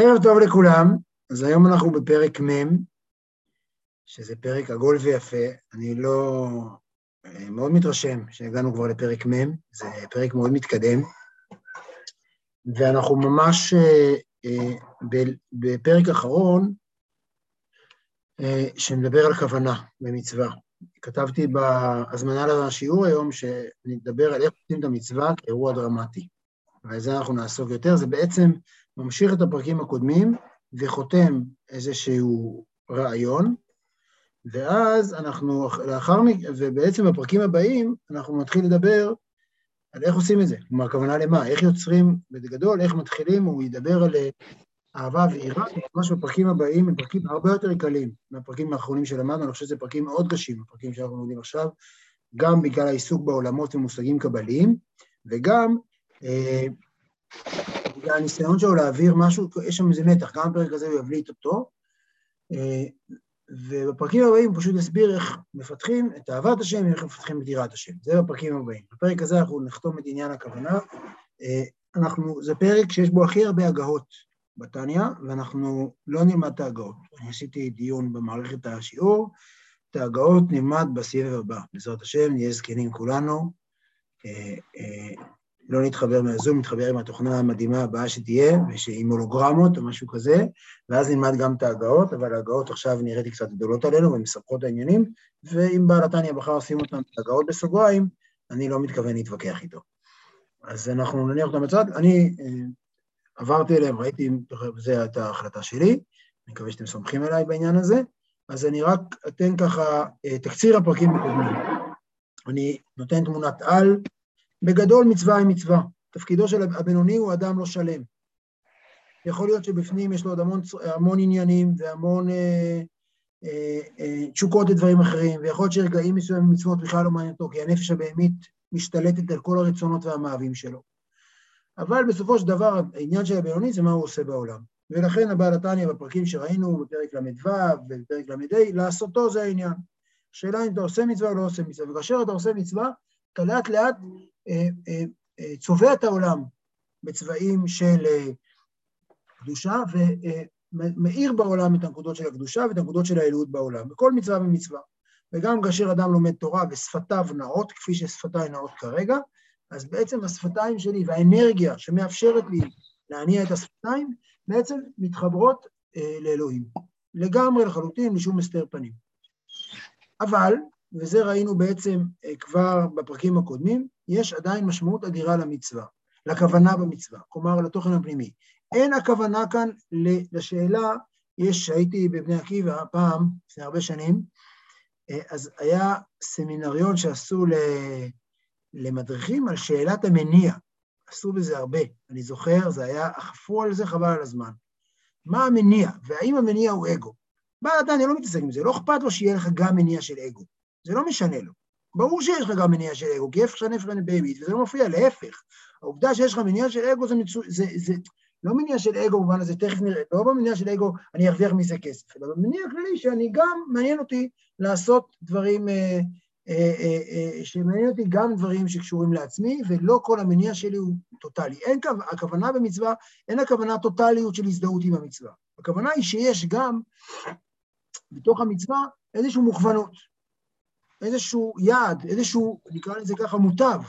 ערב טוב לכולם, אז היום אנחנו בפרק מ', שזה פרק עגול ויפה. אני לא... אה, מאוד מתרשם שהגענו כבר לפרק מ', זה פרק מאוד מתקדם, ואנחנו ממש אה, אה, בפרק אחרון, שמדבר על כוונה במצווה. כתבתי בהזמנה לשיעור היום שנדבר על איך עושים את המצווה כאירוע דרמטי. ועל זה אנחנו נעסוק יותר. זה בעצם ממשיך את הפרקים הקודמים וחותם איזשהו רעיון, ואז אנחנו לאחר מכן, ובעצם בפרקים הבאים אנחנו נתחיל לדבר על איך עושים את זה, כלומר, הכוונה למה, איך יוצרים, בגדול, איך מתחילים, הוא ידבר על אהבה ויראה, ממש בפרקים הבאים הם פרקים הרבה יותר קלים מהפרקים האחרונים שלמדנו, אני חושב שזה פרקים מאוד קשים, הפרקים שאנחנו לומדים עכשיו, גם בגלל העיסוק בעולמות ומושגים קבליים, וגם אה, הניסיון שלו להעביר משהו, יש שם איזה מתח, גם בפרק הזה הוא יבליט אותו, אה, ובפרקים הבאים הוא פשוט יסביר איך מפתחים את אהבת השם ואיך מפתחים את יראת השם. זה בפרקים הבאים. בפרק הזה אנחנו נחתום את עניין הכוונה. אה, אנחנו, זה פרק שיש בו הכי הרבה הגהות בתניא, ואנחנו לא נלמד את ההגהות. אני עשיתי דיון במערכת השיעור, את ההגהות נלמד בסבב הבא. בעזרת השם, נהיה זקנים כולנו. אה, לא נתחבר מהזום, נתחבר עם התוכנה המדהימה הבאה שתהיה, עם הולוגרמות או משהו כזה, ואז נלמד גם את ההגאות, אבל ההגאות עכשיו נראיתי קצת גדולות עלינו ומספחות העניינים, ואם בעל התניא בחר לשים אותן הגאות בסוגריים, אני לא מתכוון להתווכח איתו. אז אנחנו נניח אותם בצד. אני אה, עברתי אליהם, ראיתי, זו הייתה ההחלטה שלי, אני מקווה שאתם סומכים עליי בעניין הזה, אז אני רק אתן ככה אה, תקציר הפרקים הקודמים. אני נותן תמונת על, בגדול מצווה היא מצווה. תפקידו של הבינוני הוא אדם לא שלם. יכול להיות שבפנים יש לו עוד המון, המון עניינים והמון אה, אה, אה, תשוקות לדברים אחרים, ויכול להיות שרגעים מסוימים מצוות בכלל לא מעניין אותו, כי הנפש הבהמית משתלטת על כל הרצונות והמאווים שלו. אבל בסופו של דבר העניין של הבינוני זה מה הוא עושה בעולם. ולכן הבעל התניא בפרקים שראינו בפרק ל"ו ובפרק ל"ה, לעשותו זה העניין. השאלה אם אתה עושה מצווה או לא עושה מצווה, וכאשר אתה עושה מצווה, אתה לאט לאט צובע את העולם בצבעים של קדושה ומאיר בעולם את הנקודות של הקדושה ואת הנקודות של העילאות בעולם, בכל מצווה ומצווה. וגם כאשר אדם לומד תורה ושפתיו נאות, כפי ששפתיי נאות כרגע, אז בעצם השפתיים שלי והאנרגיה שמאפשרת לי להניע את השפתיים, בעצם מתחברות אה, לאלוהים. לגמרי לחלוטין, לשום הסתר פנים. אבל וזה ראינו בעצם אה, כבר בפרקים הקודמים, יש עדיין משמעות אדירה למצווה, לכוונה במצווה, כלומר לתוכן הפנימי. אין הכוונה כאן לשאלה, יש, הייתי בבני עקיבא פעם, לפני הרבה שנים, אה, אז היה סמינריון שעשו למדריכים על שאלת המניע. עשו בזה הרבה, אני זוכר, זה היה, אכפו על זה חבל על הזמן. מה המניע, והאם המניע הוא אגו? בעל אני לא מתעסק עם זה, לא אכפת לו שיהיה לך גם מניע של אגו. זה לא משנה לו. ברור שיש לך גם מניע של אגו, כי איפה שהנפש שלך בייבית, וזה לא מופיע, להפך. העובדה שיש לך מניע של אגו זה, מצו... זה, זה לא מניע של אגו במובן הזה, תכף נראה, לא במניע של אגו אני ארוויח מזה כסף, אלא במניע הכללי שאני גם, מעניין אותי לעשות דברים, אה, אה, אה, אה, שמעניין אותי גם דברים שקשורים לעצמי, ולא כל המניע שלי הוא טוטאלי. אין הכוונה במצווה, אין הכוונה טוטאליות של הזדהות עם המצווה. הכוונה היא שיש גם בתוך המצווה איזושהי מוכוונות. איזשהו יעד, איזשהו, נקרא לזה ככה, מוטב.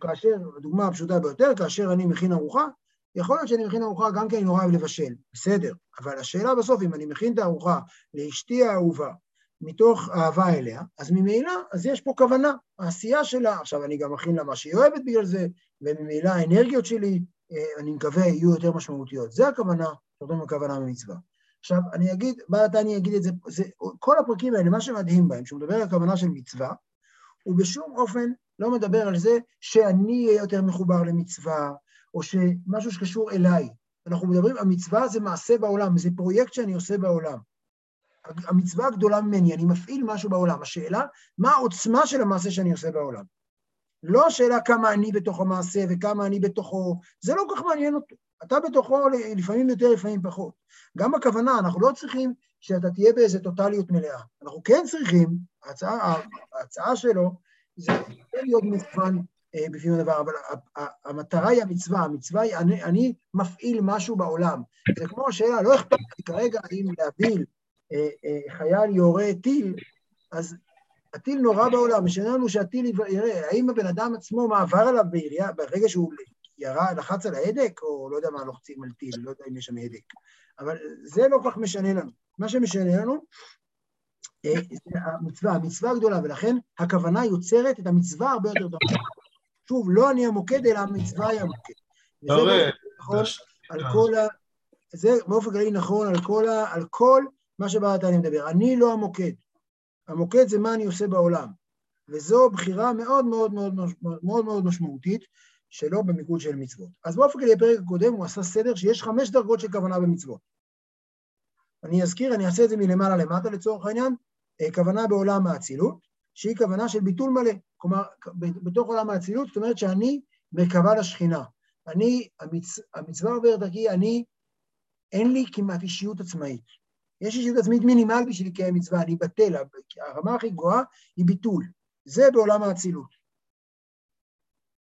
כאשר, הדוגמה הפשוטה ביותר, כאשר אני מכין ארוחה, יכול להיות שאני מכין ארוחה גם כי אני נורא אוהב לבשל, בסדר, אבל השאלה בסוף, אם אני מכין את הארוחה לאשתי האהובה, מתוך אהבה אליה, אז ממילא, אז יש פה כוונה, העשייה שלה, עכשיו אני גם מכין לה מה שהיא אוהבת בגלל זה, וממילא האנרגיות שלי, אה, אני מקווה, יהיו יותר משמעותיות. זה הכוונה, זאת אומרת, הכוונה במצווה. עכשיו, אני אגיד, בעד אני אגיד את זה, זה, כל הפרקים האלה, מה שמדהים בהם, שהוא מדבר על הכוונה של מצווה, הוא בשום אופן לא מדבר על זה שאני אהיה יותר מחובר למצווה, או שמשהו שקשור אליי. אנחנו מדברים, המצווה זה מעשה בעולם, זה פרויקט שאני עושה בעולם. המצווה הגדולה ממני, אני מפעיל משהו בעולם. השאלה, מה העוצמה של המעשה שאני עושה בעולם? לא השאלה כמה אני בתוך המעשה וכמה אני בתוכו, זה לא כל כך מעניין אותו. אתה בתוכו לפעמים יותר, לפעמים פחות. גם בכוונה, אנחנו לא צריכים שאתה תהיה באיזה טוטליות מלאה. אנחנו כן צריכים, ההצעה, ההצעה שלו זה כן להיות מוכוון אה, בפנים הדבר, אבל המטרה היא המצווה, המצווה היא, אני, אני מפעיל משהו בעולם. זה כמו השאלה, לא אכפת לי כרגע אם להביל אה, אה, חייל יורה טיל, אז הטיל נורא בעולם, משנה לנו שהטיל יראה, האם הבן אדם עצמו מעבר עליו בעירייה, ברגע שהוא ירה, לחץ על ההדק, או לא יודע מה לוחצים על טיל, לא יודע אם יש שם הדק. אבל זה לא כל כך משנה לנו. מה שמשנה לנו, אה, זה המצווה, המצווה הגדולה, ולכן הכוונה יוצרת את המצווה הרבה יותר טובה. שוב, לא אני המוקד, אלא המצווה היא המוקד. וזה נכון על כל ה... זה באופן כללי נכון על כל, ה... על כל מה שבאת אני מדבר. אני לא המוקד. המוקד זה מה אני עושה בעולם. וזו בחירה מאוד מאוד מאוד מאוד מאוד משמעותית, שלא במיקוד של מצוות. אז באופן כללי, בפרק הקודם הוא עשה סדר שיש חמש דרגות של כוונה במצוות. אני אזכיר, אני אעשה את זה מלמעלה למטה לצורך העניין, אה, כוונה בעולם האצילות, שהיא כוונה של ביטול מלא. כלומר, בתוך עולם האצילות, זאת אומרת שאני מקווה לשכינה. אני, המצ... המצווה עוברת דרכי, אני, אין לי כמעט אישיות עצמאית. יש אישיות עצמאית מינימל בשביל לקיים מצווה, אני בטל, הרמה הכי גבוהה היא ביטול. זה בעולם האצילות.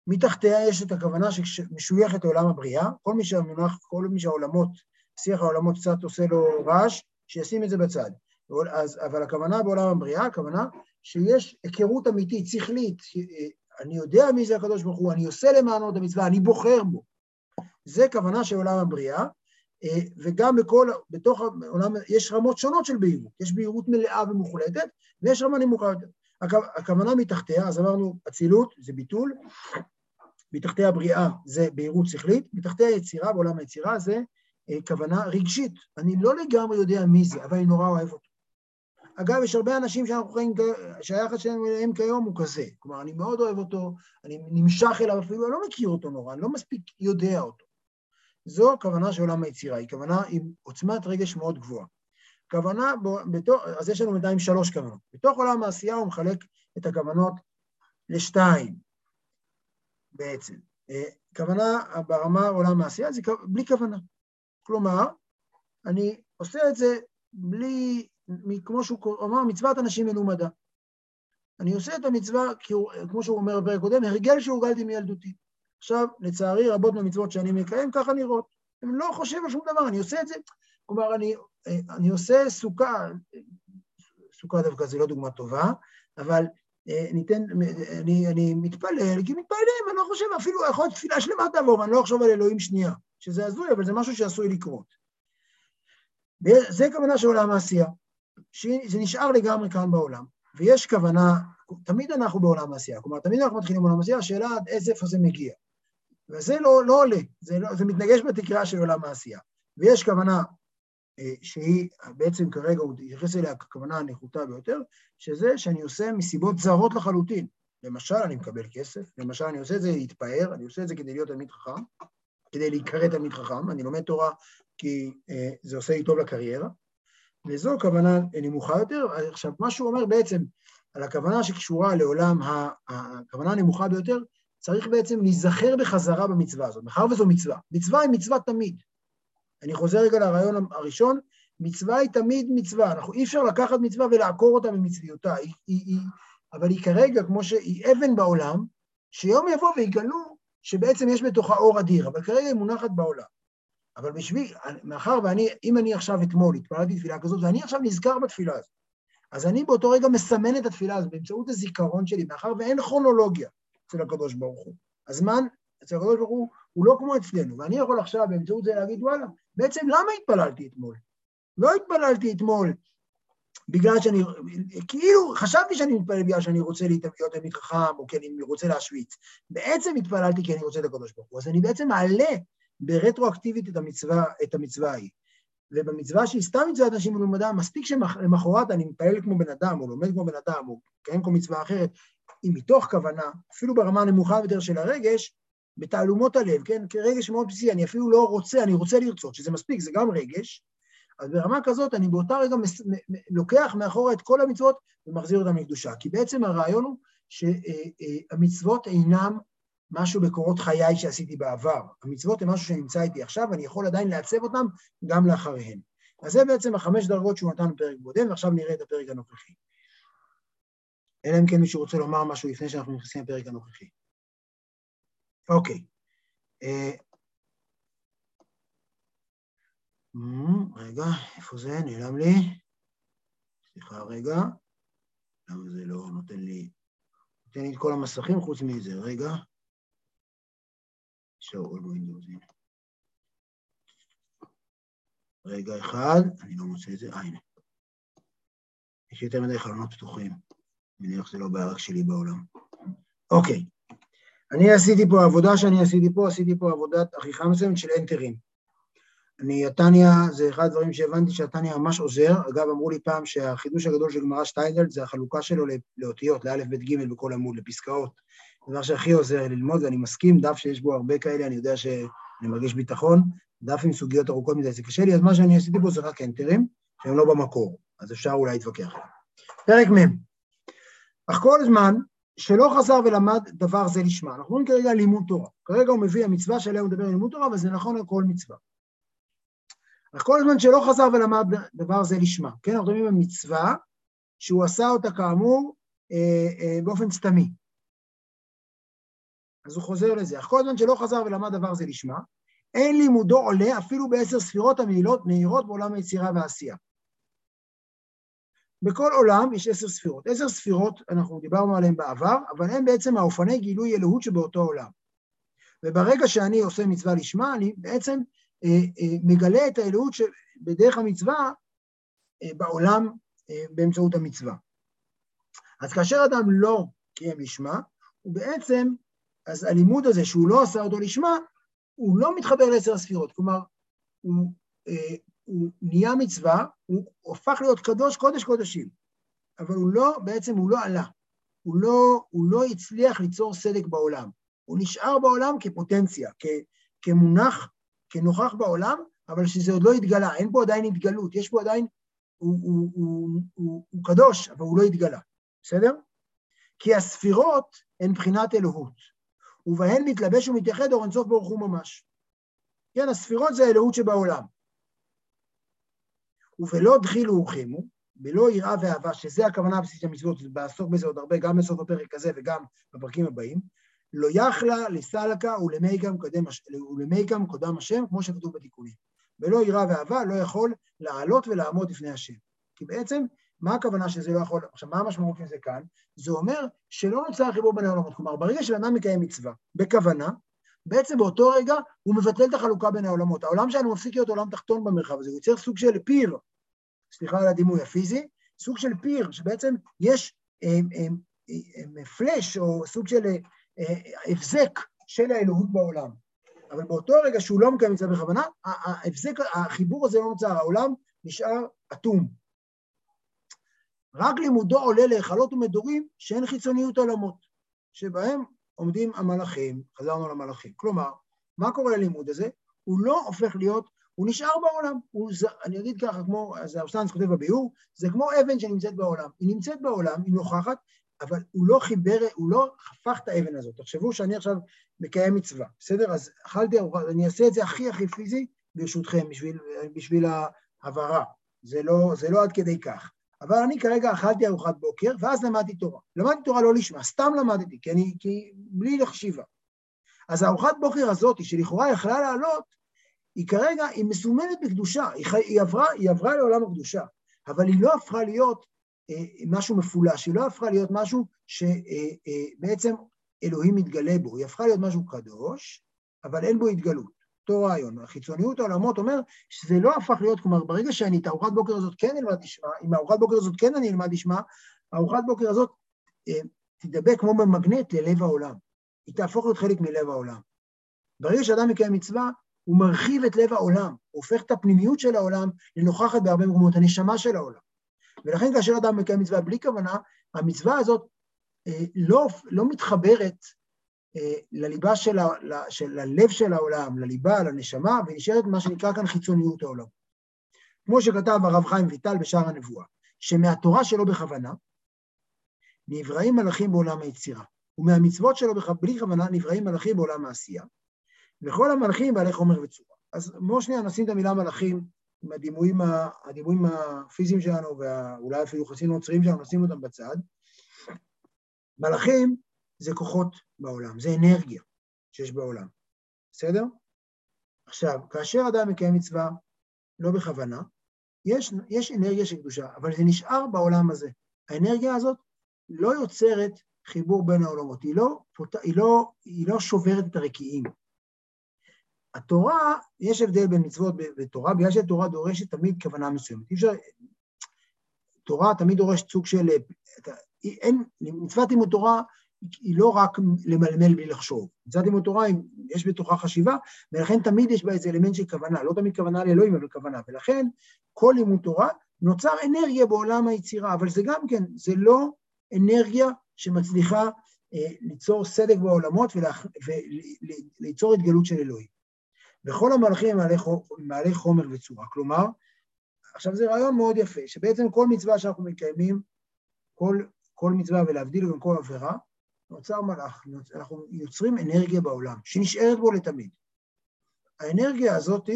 מתחתיה יש את הכוונה שמשויכת לעולם הבריאה, כל מי שהמונח, כל מי שהעולמות, שיח העולמות קצת עושה לו רעש, שישים את זה בצד. אז, אבל הכוונה בעולם הבריאה, הכוונה שיש היכרות אמיתית, שכלית, אני יודע מי זה הקדוש ברוך הוא, אני עושה למענו את המצווה, אני בוחר בו. זה כוונה של עולם הבריאה, וגם בכל, בתוך העולם, יש רמות שונות של בהירות, יש בהירות מלאה ומוחלטת, ויש רמה נמוכה יותר. הכוונה מתחתיה, אז אמרנו, אצילות זה ביטול, מתחתיה בריאה זה בהירות שכלית, מתחתיה יצירה, בעולם היצירה זה אה, כוונה רגשית. אני לא לגמרי יודע מי זה, אבל אני נורא אוהב אותו. אגב, יש הרבה אנשים שאנחנו חיים, שהיחס שלנו אליהם כיום הוא כזה. כלומר, אני מאוד אוהב אותו, אני נמשך אליו אפילו, אני לא מכיר אותו נורא, אני לא מספיק יודע אותו. זו הכוונה של עולם היצירה, היא כוונה עם עוצמת רגש מאוד גבוהה. כוונה, בתוך, אז יש לנו בינתיים שלוש כוונות. בתוך עולם העשייה הוא מחלק את הכוונות לשתיים, בעצם. אה, כוונה ברמה עולם העשייה זה בלי כוונה. כלומר, אני עושה את זה בלי, כמו שהוא אמר, מצוות אנשים מלומדה. אני עושה את המצווה, כמו שהוא אומר בפרק קודם, הרגל שהורגלתי מילדותי. עכשיו, לצערי, רבות מהמצוות שאני מקיים, ככה נראות. אני לא חושב על שום דבר, אני עושה את זה. כלומר, אני, אני עושה סוכה, סוכה דווקא זה לא דוגמה טובה, אבל אה, ניתן, אני, אני מתפלל, כי מתפללים, אני לא חושב, אפילו יכול להיות תפילה שלמה תעבור, ואני לא אחשוב על אלוהים שנייה, שזה הזוי, אבל זה משהו שעשוי לקרות. זה כוונה של עולם העשייה, שזה נשאר לגמרי כאן בעולם, ויש כוונה, תמיד אנחנו בעולם העשייה, כלומר, תמיד אנחנו מתחילים בעולם העשייה, השאלה עד איזה איפה זה מגיע. וזה לא, לא עולה, זה, לא, זה מתנגש בתקרה של עולם העשייה. ויש כוונה אה, שהיא בעצם כרגע, הוא התייחס אליה ככוונה הנחותה ביותר, שזה שאני עושה מסיבות זרות לחלוטין. למשל, אני מקבל כסף, למשל, אני עושה את זה להתפאר, אני עושה את זה כדי להיות תלמיד חכם, כדי להיקרא תלמיד חכם, אני לומד תורה כי אה, זה עושה לי טוב לקריירה, וזו כוונה נמוכה יותר. עכשיו, מה שהוא אומר בעצם על הכוונה שקשורה לעולם, הכוונה הנמוכה ביותר, צריך בעצם להיזכר בחזרה במצווה הזאת, מאחר וזו מצווה. מצווה היא מצווה תמיד. אני חוזר רגע לרעיון הראשון, מצווה היא תמיד מצווה, אנחנו אי אפשר לקחת מצווה ולעקור אותה ממצוויותה, היא, היא, היא, אבל היא כרגע כמו שהיא אבן בעולם, שיום יבוא ויגלו שבעצם יש בתוכה אור אדיר, אבל כרגע היא מונחת בעולם. אבל בשביל, מאחר ואני, אם אני עכשיו אתמול התפללתי תפילה כזאת, ואני עכשיו נזכר בתפילה הזאת, אז אני באותו רגע מסמן את התפילה הזאת באמצעות הזיכרון שלי, מאחר ואין כרונולוגיה אצל הקדוש ברוך הוא. הזמן אצל הקדוש ברוך הוא הוא לא כמו אצלנו, ואני יכול עכשיו באמצעות זה להגיד, וואלה, בעצם למה התפללתי אתמול? לא התפללתי אתמול בגלל שאני, כאילו חשבתי שאני מתפלל בגלל שאני רוצה להיות תלמיד חכם, או כי אני רוצה להשוויץ. בעצם התפללתי כי אני רוצה את הקדוש ברוך הוא. אז אני בעצם מעלה ברטרואקטיבית את המצווה, את המצווה ההיא. ובמצווה שהיא סתם מצוות אנשים מלומדה, מספיק שלמחרת אני מתפלל כמו בן אדם, או לומד כמו בן אדם, או מקיים כמו מצווה אחרת, אם מתוך כוונה, אפילו ברמה הנמוכה יותר של הרגש, בתעלומות הלב, כן? כרגש מאוד בסיסי, אני אפילו לא רוצה, אני רוצה לרצות, שזה מספיק, זה גם רגש. אז ברמה כזאת אני באותה רגע מס... לוקח מאחורה את כל המצוות ומחזיר אותן לקדושה. כי בעצם הרעיון הוא שהמצוות אינם משהו בקורות חיי שעשיתי בעבר. המצוות הן משהו שנמצא איתי עכשיו, ואני יכול עדיין לעצב אותם גם לאחריהן. אז זה בעצם החמש דרגות שהוא נתן בפרק קודם, ועכשיו נראה את הפרק הנוכחי. אלא אם כן מישהו רוצה לומר משהו לפני שאנחנו נכנסים לפרק הנוכחי. אוקיי. אה, רגע, איפה זה? נעלם לי. סליחה רגע. למה זה לא נותן לי... נותן לי את כל המסכים חוץ מזה. רגע. רגע אחד, אני לא מוצא את זה, אה, הנה. יש יותר מדי חלונות פתוחים. מניח שזה לא בעיה רק שלי בעולם. אוקיי. אני עשיתי פה, עבודה שאני עשיתי פה, עשיתי פה עבודת עריכה מסוימת של אנטרים. אני, התניא, זה אחד הדברים שהבנתי שהתניא ממש עוזר. אגב, אמרו לי פעם שהחידוש הגדול של גמרא שטיינדלד זה החלוקה שלו לאותיות, לאלף, בית, גימל בכל עמוד, לפסקאות. דבר שהכי עוזר ללמוד, ואני מסכים, דף שיש בו הרבה כאלה, אני יודע שאני מרגיש ביטחון. דף עם סוגיות ארוכות מדי, זה קשה לי, אז מה שאני עשיתי פה זה רק אנטרים, שהם לא במקור, אז אפשר אולי להתווכח. פרק מ' אך כל זמן שלא חזר ולמד דבר זה לשמה. אנחנו רואים כרגע לימוד תורה. כרגע הוא מביא המצווה שעליה הוא מדבר על לימוד תורה, וזה נכון על כל מצווה. אך כל זמן שלא חזר ולמד דבר זה לשמה. כן, אנחנו מדברים על מצווה שהוא עשה אותה כאמור אה, אה, באופן סתמי. אז הוא חוזר לזה. אך כל זמן שלא חזר ולמד דבר זה לשמה, אין לימודו עולה אפילו בעשר ספירות המעילות מהירות בעולם היצירה והעשייה. בכל עולם יש עשר ספירות. עשר ספירות, אנחנו דיברנו עליהן בעבר, אבל הן בעצם האופני גילוי אלוהות שבאותו עולם. וברגע שאני עושה מצווה לשמה, אני בעצם אה, אה, מגלה את האלוהות שבדרך המצווה אה, בעולם אה, באמצעות המצווה. אז כאשר אדם לא קיים לשמה, הוא בעצם, אז הלימוד הזה שהוא לא עשה אותו לשמה, הוא לא מתחבר לעשר הספירות. כלומר, הוא, אה, הוא נהיה מצווה, הוא הופך להיות קדוש קודש קודשים, אבל הוא לא, בעצם הוא לא עלה, הוא לא, הוא לא הצליח ליצור סדק בעולם, הוא נשאר בעולם כפוטנציה, כ, כמונח, כנוכח בעולם, אבל שזה עוד לא התגלה, אין פה עדיין התגלות, יש פה עדיין, הוא, הוא, הוא, הוא, הוא קדוש, אבל הוא לא התגלה, בסדר? כי הספירות הן בחינת אלוהות, ובהן מתלבש ומתייחד אור אינסוף ברוך הוא ממש. כן, הספירות זה האלוהות שבעולם. ובלא דחילו ורחימו, בלא יראה ואהבה, שזה הכוונה הבסיסית של המצוות, בעסוק בזה עוד הרבה, גם בסוף הפרק הזה וגם בפרקים הבאים, לא יכלה לסלקה ולמייקם קודם השם, כמו שכתוב בתיקונים. בלא יראה ואהבה לא יכול לעלות ולעמוד לפני השם. כי בעצם, מה הכוונה שזה לא יכול... עכשיו, מה המשמעות של זה כאן? זה אומר שלא נוצר חיבור בין העולמות. כלומר, ברגע שאדם מקיים מצווה בכוונה, בעצם באותו רגע הוא מבטל את החלוקה בין העולמות. העולם שלנו מפסיק להיות עולם תחתון במרחב הזה, הוא יוצר סוג של פיר, סליחה על הדימוי הפיזי, סוג של פיר, שבעצם יש פלאש או סוג של הבזק של האלוהות בעולם. אבל באותו רגע שהוא לא מקיים את זה בכוונה, ההבזק, החיבור הזה לא נוצר, העולם נשאר אטום. רק לימודו עולה להיכלות ומדורים שאין חיצוניות עולמות, שבהם עומדים המלאכים, חזרנו למלאכים. כלומר, מה קורה ללימוד הזה? הוא לא הופך להיות הוא נשאר בעולם. הוא, אני אגיד ככה, כמו, אז הרשטנץ כותב בביאור, זה כמו אבן שנמצאת בעולם. היא נמצאת בעולם, היא נוכחת, אבל הוא לא חיבר, הוא לא הפך את האבן הזאת. תחשבו שאני עכשיו מקיים מצווה, בסדר? אז אכלתי ארוחה, אני אעשה את זה הכי הכי פיזי, ברשותכם, בשביל, בשביל ההבהרה. זה לא, זה לא עד כדי כך. אבל אני כרגע אכלתי ארוחת בוקר, ואז למדתי תורה. למדתי תורה לא לשמה, סתם למדתי, כי אני, כי בלי לחשיבה. אז הארוחת בוקר הזאת, שלכאורה יכלה לעלות, היא כרגע, היא מסומנת בקדושה, היא, היא, עברה, היא עברה לעולם הקדושה, אבל היא לא הפכה להיות אה, משהו מפולש, היא לא הפכה להיות משהו שבעצם אה, אה, אלוהים מתגלה בו, היא הפכה להיות משהו קדוש, אבל אין בו התגלות. אותו רעיון. החיצוניות העולמות אומר שזה לא הפך להיות, כלומר, ברגע שאני את הארוחת בוקר הזאת כן אלמד לשמה, אם הארוחת בוקר הזאת כן אני אלמד לשמה, הארוחת בוקר הזאת אה, תדבק כמו במגנט ללב העולם. היא תהפוך להיות חלק מלב העולם. ברגע שאדם מקיים מצווה, הוא מרחיב את לב העולם, הופך את הפנימיות של העולם לנוכחת בהרבה מקומות, הנשמה של העולם. ולכן כאשר אדם מקיים מצווה בלי כוונה, המצווה הזאת אה, לא, לא מתחברת אה, לליבה של, ה, של הלב של העולם, לליבה, לנשמה, ונשארת מה שנקרא כאן חיצוניות העולם. כמו שכתב הרב חיים ויטל בשער הנבואה, שמהתורה שלו בכוונה, נבראים מלאכים בעולם היצירה, ומהמצוות שלו בלי כוונה נבראים מלאכים בעולם העשייה, וכל המלאכים בעלי חומר וצורה. אז בואו שנייה נשים את המילה מלאכים עם הדימויים, הדימויים הפיזיים שלנו, ואולי אפילו חסים נוצריים שלנו, נשים אותם בצד. מלאכים זה כוחות בעולם, זה אנרגיה. שיש בעולם. בסדר? עכשיו, כאשר אדם מקיים מצווה לא בכוונה, יש, יש אנרגיה של קדושה, אבל זה נשאר בעולם הזה. האנרגיה הזאת לא יוצרת חיבור בין העולמות, היא לא, היא לא, היא לא שוברת את הרקיעים. התורה, יש הבדל בין מצוות בתורה, בגלל שהתורה דורשת תמיד כוונה מסוימת. אי אפשר... תורה תמיד דורשת סוג של... אין, מצוות לימוד תורה היא לא רק למלמל בלי לחשוב. מצוות לימוד תורה יש בתוכה חשיבה, ולכן תמיד יש בה איזה אלמנט של כוונה, לא תמיד כוונה לאלוהים, אבל כוונה. ולכן כל לימוד תורה נוצר אנרגיה בעולם היצירה, אבל זה גם כן, זה לא אנרגיה שמצליחה אה, ליצור סדק בעולמות וליצור התגלות של אלוהים. וכל המהלכים הם מעלי חומר וצורה. כלומר, עכשיו זה רעיון מאוד יפה, שבעצם כל מצווה שאנחנו מקיימים, כל, כל מצווה ולהבדיל גם כל עבירה, נוצר מלאך, אנחנו יוצרים אנרגיה בעולם, שנשארת בו לתמיד. האנרגיה הזאת,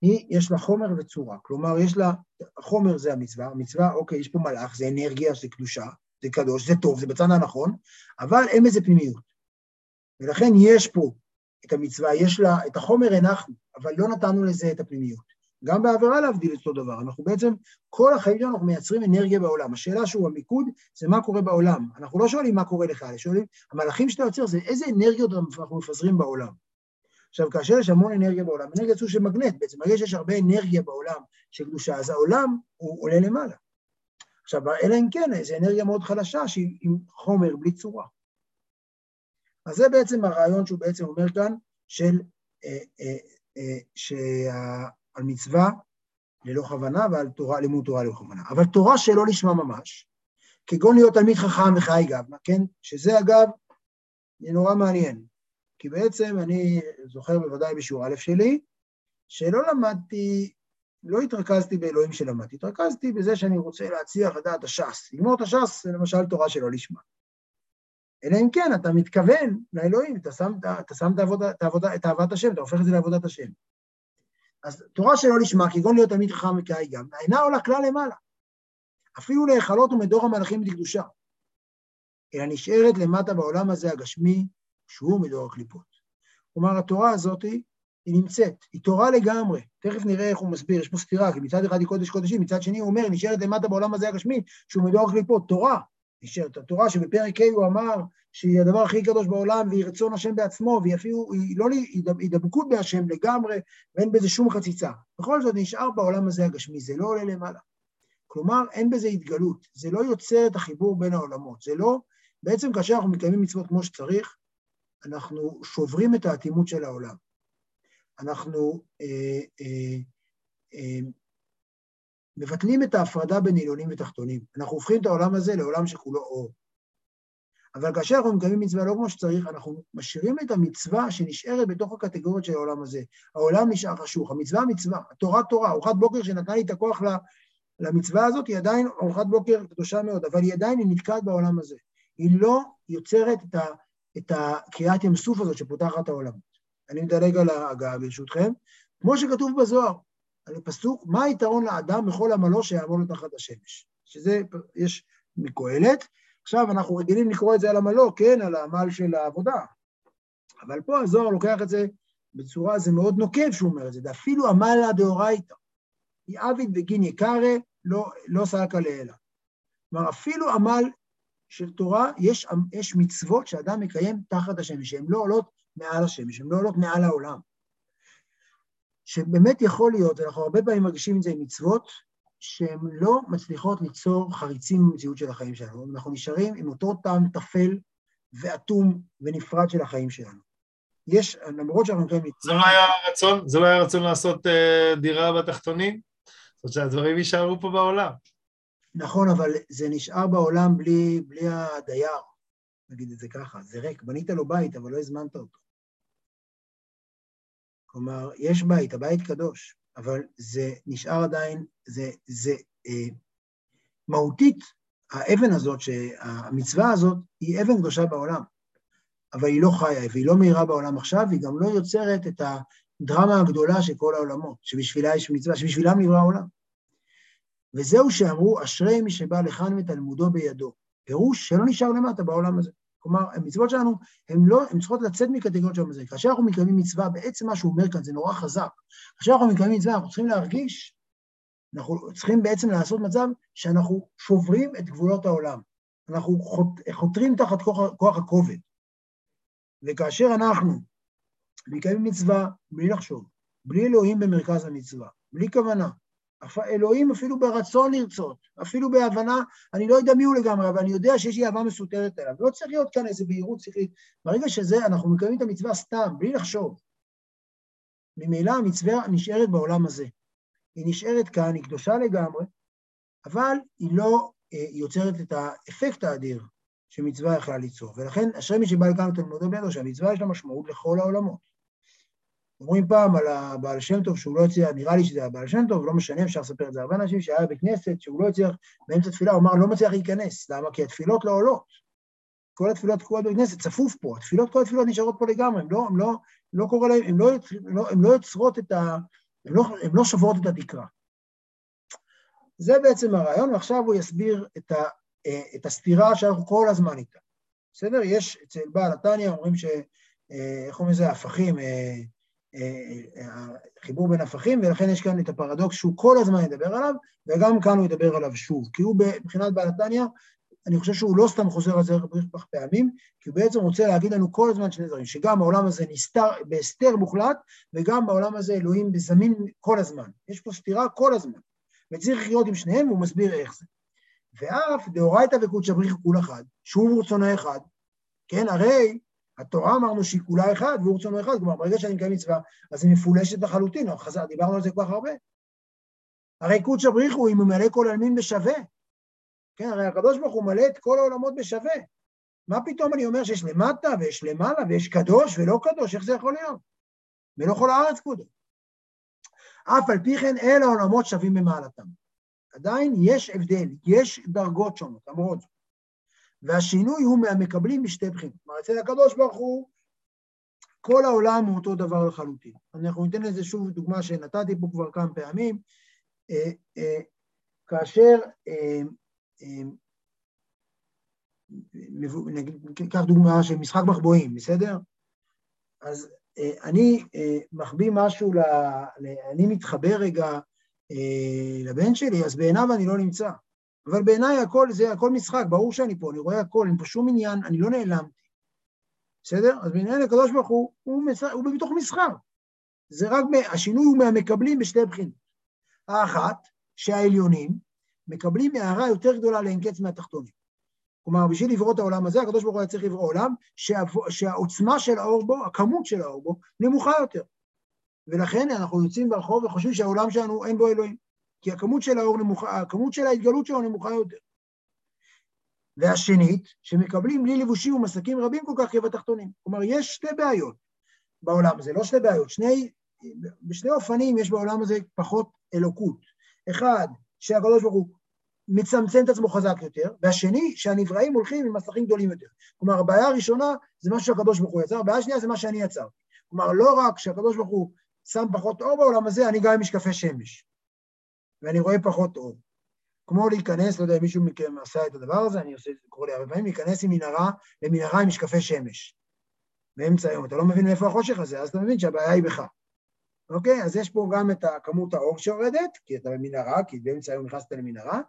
היא, יש לה חומר וצורה, כלומר, יש לה, החומר זה המצווה, המצווה, אוקיי, יש פה מלאך, זה אנרגיה, זה קדושה, זה קדוש, זה טוב, זה בצד הנכון, אבל אין בזה פנימיות. ולכן יש פה את המצווה, יש לה, את החומר הנחנו, אבל לא נתנו לזה את הפנימיות. גם בעבירה להבדיל את אותו דבר. אנחנו בעצם, כל החיים שלנו אנחנו מייצרים אנרגיה בעולם. השאלה שהוא המיקוד זה מה קורה בעולם. אנחנו לא שואלים מה קורה לך, אלא שואלים, המהלכים שאתה יוצר זה איזה אנרגיות אנחנו מפזרים בעולם. עכשיו, כאשר יש המון אנרגיה בעולם, אנרגיה זו של מגנט בעצם, ברגע שיש הרבה אנרגיה בעולם של קדושה, אז העולם הוא עולה למעלה. עכשיו, אלא אם כן, זו אנרגיה מאוד חלשה שהיא עם חומר בלי צורה. אז זה בעצם הרעיון שהוא בעצם אומר כאן, של, אה, אה, אה, שעל מצווה ללא כוונה ועל תורה, לימוד תורה ללא כוונה. אבל תורה שלא לשמה ממש, כגון להיות תלמיד חכם וחי גבנה, כן? שזה אגב, זה נורא מעניין, כי בעצם אני זוכר בוודאי בשיעור א' שלי, שלא למדתי, לא התרכזתי באלוהים שלמדתי, התרכזתי בזה שאני רוצה להצליח לדעת הש"ס. ללמוד את הש"ס זה למשל תורה שלא לשמה. אלא אם כן אתה מתכוון לאלוהים, אתה שם, אתה שם את, העבודה, את, העבודה, את אהבת השם, אתה הופך את זה לעבודת השם. אז תורה שלא לשמה, כגון להיות תלמיד חכם וקראי גם, אינה עולה כלל למעלה. אפילו להיכלות ומדור המלאכים לקדושה, אלא נשארת למטה בעולם הזה הגשמי, שהוא מדור הקליפות. כלומר, התורה הזאת היא נמצאת, היא תורה לגמרי. תכף נראה איך הוא מסביר, יש פה סתירה, כי מצד אחד היא קודש קודשים, מצד שני הוא אומר, נשארת למטה בעולם הזה הגשמי, שהוא מדור הקליפות, תורה. נשארת התורה שבפרק ה' הוא אמר שהיא הדבר הכי קדוש בעולם והיא רצון השם בעצמו והיא אפילו, היא לא הידבקות בהשם לגמרי ואין בזה שום חציצה. בכל זאת נשאר בעולם הזה הגשמי, זה לא עולה למעלה. כלומר, אין בזה התגלות, זה לא יוצר את החיבור בין העולמות, זה לא, בעצם כאשר אנחנו מקיימים מצוות כמו שצריך, אנחנו שוברים את האטימות של העולם. אנחנו אה, אה, אה, מבטלים את ההפרדה בין עליונים ותחתונים. אנחנו הופכים את העולם הזה לעולם שכולו אור. אבל כאשר אנחנו מקיימים מצווה לא כמו שצריך, אנחנו משאירים את המצווה שנשארת בתוך הקטגוריות של העולם הזה. העולם נשאר חשוך, המצווה מצווה, התורה תורה, ארוחת בוקר שנתנה לי את הכוח למצווה הזאת, היא עדיין ארוחת בוקר קדושה מאוד, אבל היא עדיין נתקעת בעולם הזה. היא לא יוצרת את, ה, את הקריאת ים סוף הזאת שפותחת העולם. אני מדלג על ההגעה ברשותכם. כמו שכתוב בזוהר, על הפסוק, מה היתרון לאדם בכל עמלו שיעמוד לו תחת השמש? שזה, יש מקהלת, עכשיו אנחנו רגילים לקרוא את זה על עמלו, כן, על העמל של העבודה. אבל פה הזוהר לוקח את זה בצורה, זה מאוד נוקב שהוא אומר את זה, ואפילו עמלה דאורייתא. יעביד בגין יקרא, לא, לא סלקה לאלה. כלומר, אפילו עמל של תורה, יש, יש מצוות שאדם מקיים תחת השמש, שהן לא עולות מעל השמש, הן לא עולות מעל העולם. שבאמת יכול להיות, אנחנו הרבה פעמים מרגישים את זה עם מצוות, שהן לא מצליחות ליצור חריצים במציאות של החיים שלנו. אנחנו נשארים עם אותו טעם טפל ואטום ונפרד של החיים שלנו. יש, למרות שאנחנו מקיימים מצוות... זה לא היה רצון? זה לא היה רצון לעשות uh, דירה בתחתונים? זאת אומרת שהדברים יישארו פה בעולם. נכון, אבל זה נשאר בעולם בלי, בלי הדייר, נגיד את זה ככה. זה ריק, בנית לו בית, אבל לא הזמנת אותו. כלומר, יש בית, הבית קדוש, אבל זה נשאר עדיין, זה, זה אה, מהותית, האבן הזאת, המצווה הזאת, היא אבן קדושה בעולם, אבל היא לא חיה, והיא לא מהירה בעולם עכשיו, והיא גם לא יוצרת את הדרמה הגדולה של כל העולמות, שבשבילה יש מצווה, שבשבילם נברא העולם. וזהו שאמרו, אשרי מי שבא לכאן ותלמודו בידו. פירוש שלא נשאר למטה בעולם הזה. כלומר, המצוות שלנו, הן לא, הן צריכות לצאת מקטגוריות של המזל. כאשר אנחנו מקיימים מצווה, בעצם מה שהוא אומר כאן זה נורא חזק. כאשר אנחנו מקיימים מצווה, אנחנו צריכים להרגיש, אנחנו צריכים בעצם לעשות מצב שאנחנו שוברים את גבולות העולם. אנחנו חותרים תחת כוח, כוח הכובד. וכאשר אנחנו מקיימים מצווה בלי לחשוב, בלי אלוהים במרכז המצווה, בלי כוונה, אלוהים אפילו ברצון לרצות, אפילו בהבנה, אני לא יודע מי הוא לגמרי, אבל אני יודע שיש לי אהבה מסותרת אליו. לא צריך להיות כאן איזו בהירות שכלית. ברגע שזה, אנחנו מקיימים את המצווה סתם, בלי לחשוב. ממילא המצווה נשארת בעולם הזה. היא נשארת כאן, היא קדושה לגמרי, אבל היא לא אה, יוצרת את האפקט האדיר שמצווה יכלה ליצור. ולכן, אשרי מי שבא לכאן לתלמודו בידו, שהמצווה יש לה משמעות לכל העולמות. אומרים פעם על הבעל שם טוב שהוא לא הצליח, נראה לי שזה הבעל שם טוב, לא משנה, אפשר לספר את זה. הרבה אנשים שהיה בכנסת, שהוא לא הצליח, באמצע תפילה, הוא אמר, לא מצליח להיכנס. למה? כי התפילות לא עולות. כל התפילות תקועות בכנסת, צפוף פה, התפילות, כל התפילות נשארות פה לגמרי, הם לא, לא, לא קורה להם, הם לא, לא, לא יוצרות את ה... הם לא, לא שוברות את התקרה. זה בעצם הרעיון, ועכשיו הוא יסביר את, ה, את הסתירה שאנחנו כל הזמן איתה. בסדר? יש אצל בעל התניא, אומרים ש... איך אומרים לזה? הפכים, החיבור בין הפכים, ולכן יש כאן את הפרדוקס שהוא כל הזמן ידבר עליו, וגם כאן הוא ידבר עליו שוב. כי הוא מבחינת בעל התניא, אני חושב שהוא לא סתם חוזר על זה הרבה פעמים, כי הוא בעצם רוצה להגיד לנו כל הזמן שני דברים, שגם העולם הזה נסתר בהסתר מוחלט, וגם בעולם הזה אלוהים בזמין כל הזמן. יש פה סתירה כל הזמן. וצריך לחיות עם שניהם, והוא מסביר איך זה. ואף דאורייתא וקודשא בריך כול אחד, שוב רצונו אחד, כן, הרי התורה אמרנו שהיא כולה אחד והוא רצונו אחד, כלומר ברגע שאני מקיים מצווה, אז היא מפולשת לחלוטין, חזר, דיברנו על זה כל כך הרבה. הרי קודשא בריחו היא ממלא כל עלמין בשווה. כן, הרי הקדוש ברוך הוא מלא את כל העולמות בשווה. מה פתאום אני אומר שיש למטה ויש למעלה ויש קדוש ולא קדוש, איך זה יכול להיות? ולא כל הארץ קודש. אף על פי כן אלה העולמות שווים במעלתם. עדיין יש הבדל, יש דרגות שונות, למרות זאת. והשינוי הוא מהמקבלים בשתי בחינות. כלומר, אצל הקדוש ברוך הוא, כל העולם הוא אותו דבר לחלוטין. אנחנו ניתן לזה שוב דוגמה שנתתי פה כבר כמה פעמים. אה, אה, כאשר, אה, ניקח דוגמה של משחק מחבואים, בסדר? אז אני מחביא משהו, אני מתחבר רגע לבן שלי, אז בעיניו אני לא נמצא. אבל בעיניי הכל זה, הכל משחק, ברור שאני פה, אני רואה הכל, אין פה שום עניין, אני לא נעלמתי. בסדר? אז בעניין הקדוש ברוך הוא, הוא, משחק, הוא בתוך מסחר. זה רק, השינוי הוא מהמקבלים בשתי בחינות. האחת, שהעליונים מקבלים הערה יותר גדולה לאין קץ מהתחתונים. כלומר, בשביל לברוא את העולם הזה, הקדוש ברוך הוא היה צריך לברוא עולם שה, שהעוצמה של האור בו, הכמות של האור בו, נמוכה יותר. ולכן אנחנו יוצאים ברחוב וחושבים שהעולם שלנו אין בו אלוהים. כי הכמות של האור נמוכה, הכמות של ההתגלות שלו נמוכה יותר. והשנית, שמקבלים בלי לבושים ומסקים רבים כל כך כבתחתונים. כלומר, יש שתי בעיות בעולם הזה, לא שתי בעיות, שני, בשני אופנים יש בעולם הזה פחות אלוקות. אחד, שהקדוש ברוך הוא מצמצם את עצמו חזק יותר, והשני, שהנבראים הולכים עם מסכים גדולים יותר. כלומר, הבעיה הראשונה זה מה שהקדוש ברוך הוא יצר, הבעיה השנייה זה מה שאני יצר. כלומר, לא רק שהקדוש ברוך הוא שם פחות אור בעולם הזה, אני גם עם משקפי שמש. ואני רואה פחות אור. כמו להיכנס, לא יודע אם מישהו מכם עשה את הדבר הזה, אני עושה את זה, קורה לי הרבה פעמים, להיכנס עם מנהרה למנהרה עם משקפי שמש. באמצע היום, אתה לא מבין מאיפה החושך הזה, אז אתה מבין שהבעיה היא בך. אוקיי? אז יש פה גם את כמות האור שיורדת, כי אתה במנהרה, כי באמצע היום נכנסת למנהרה,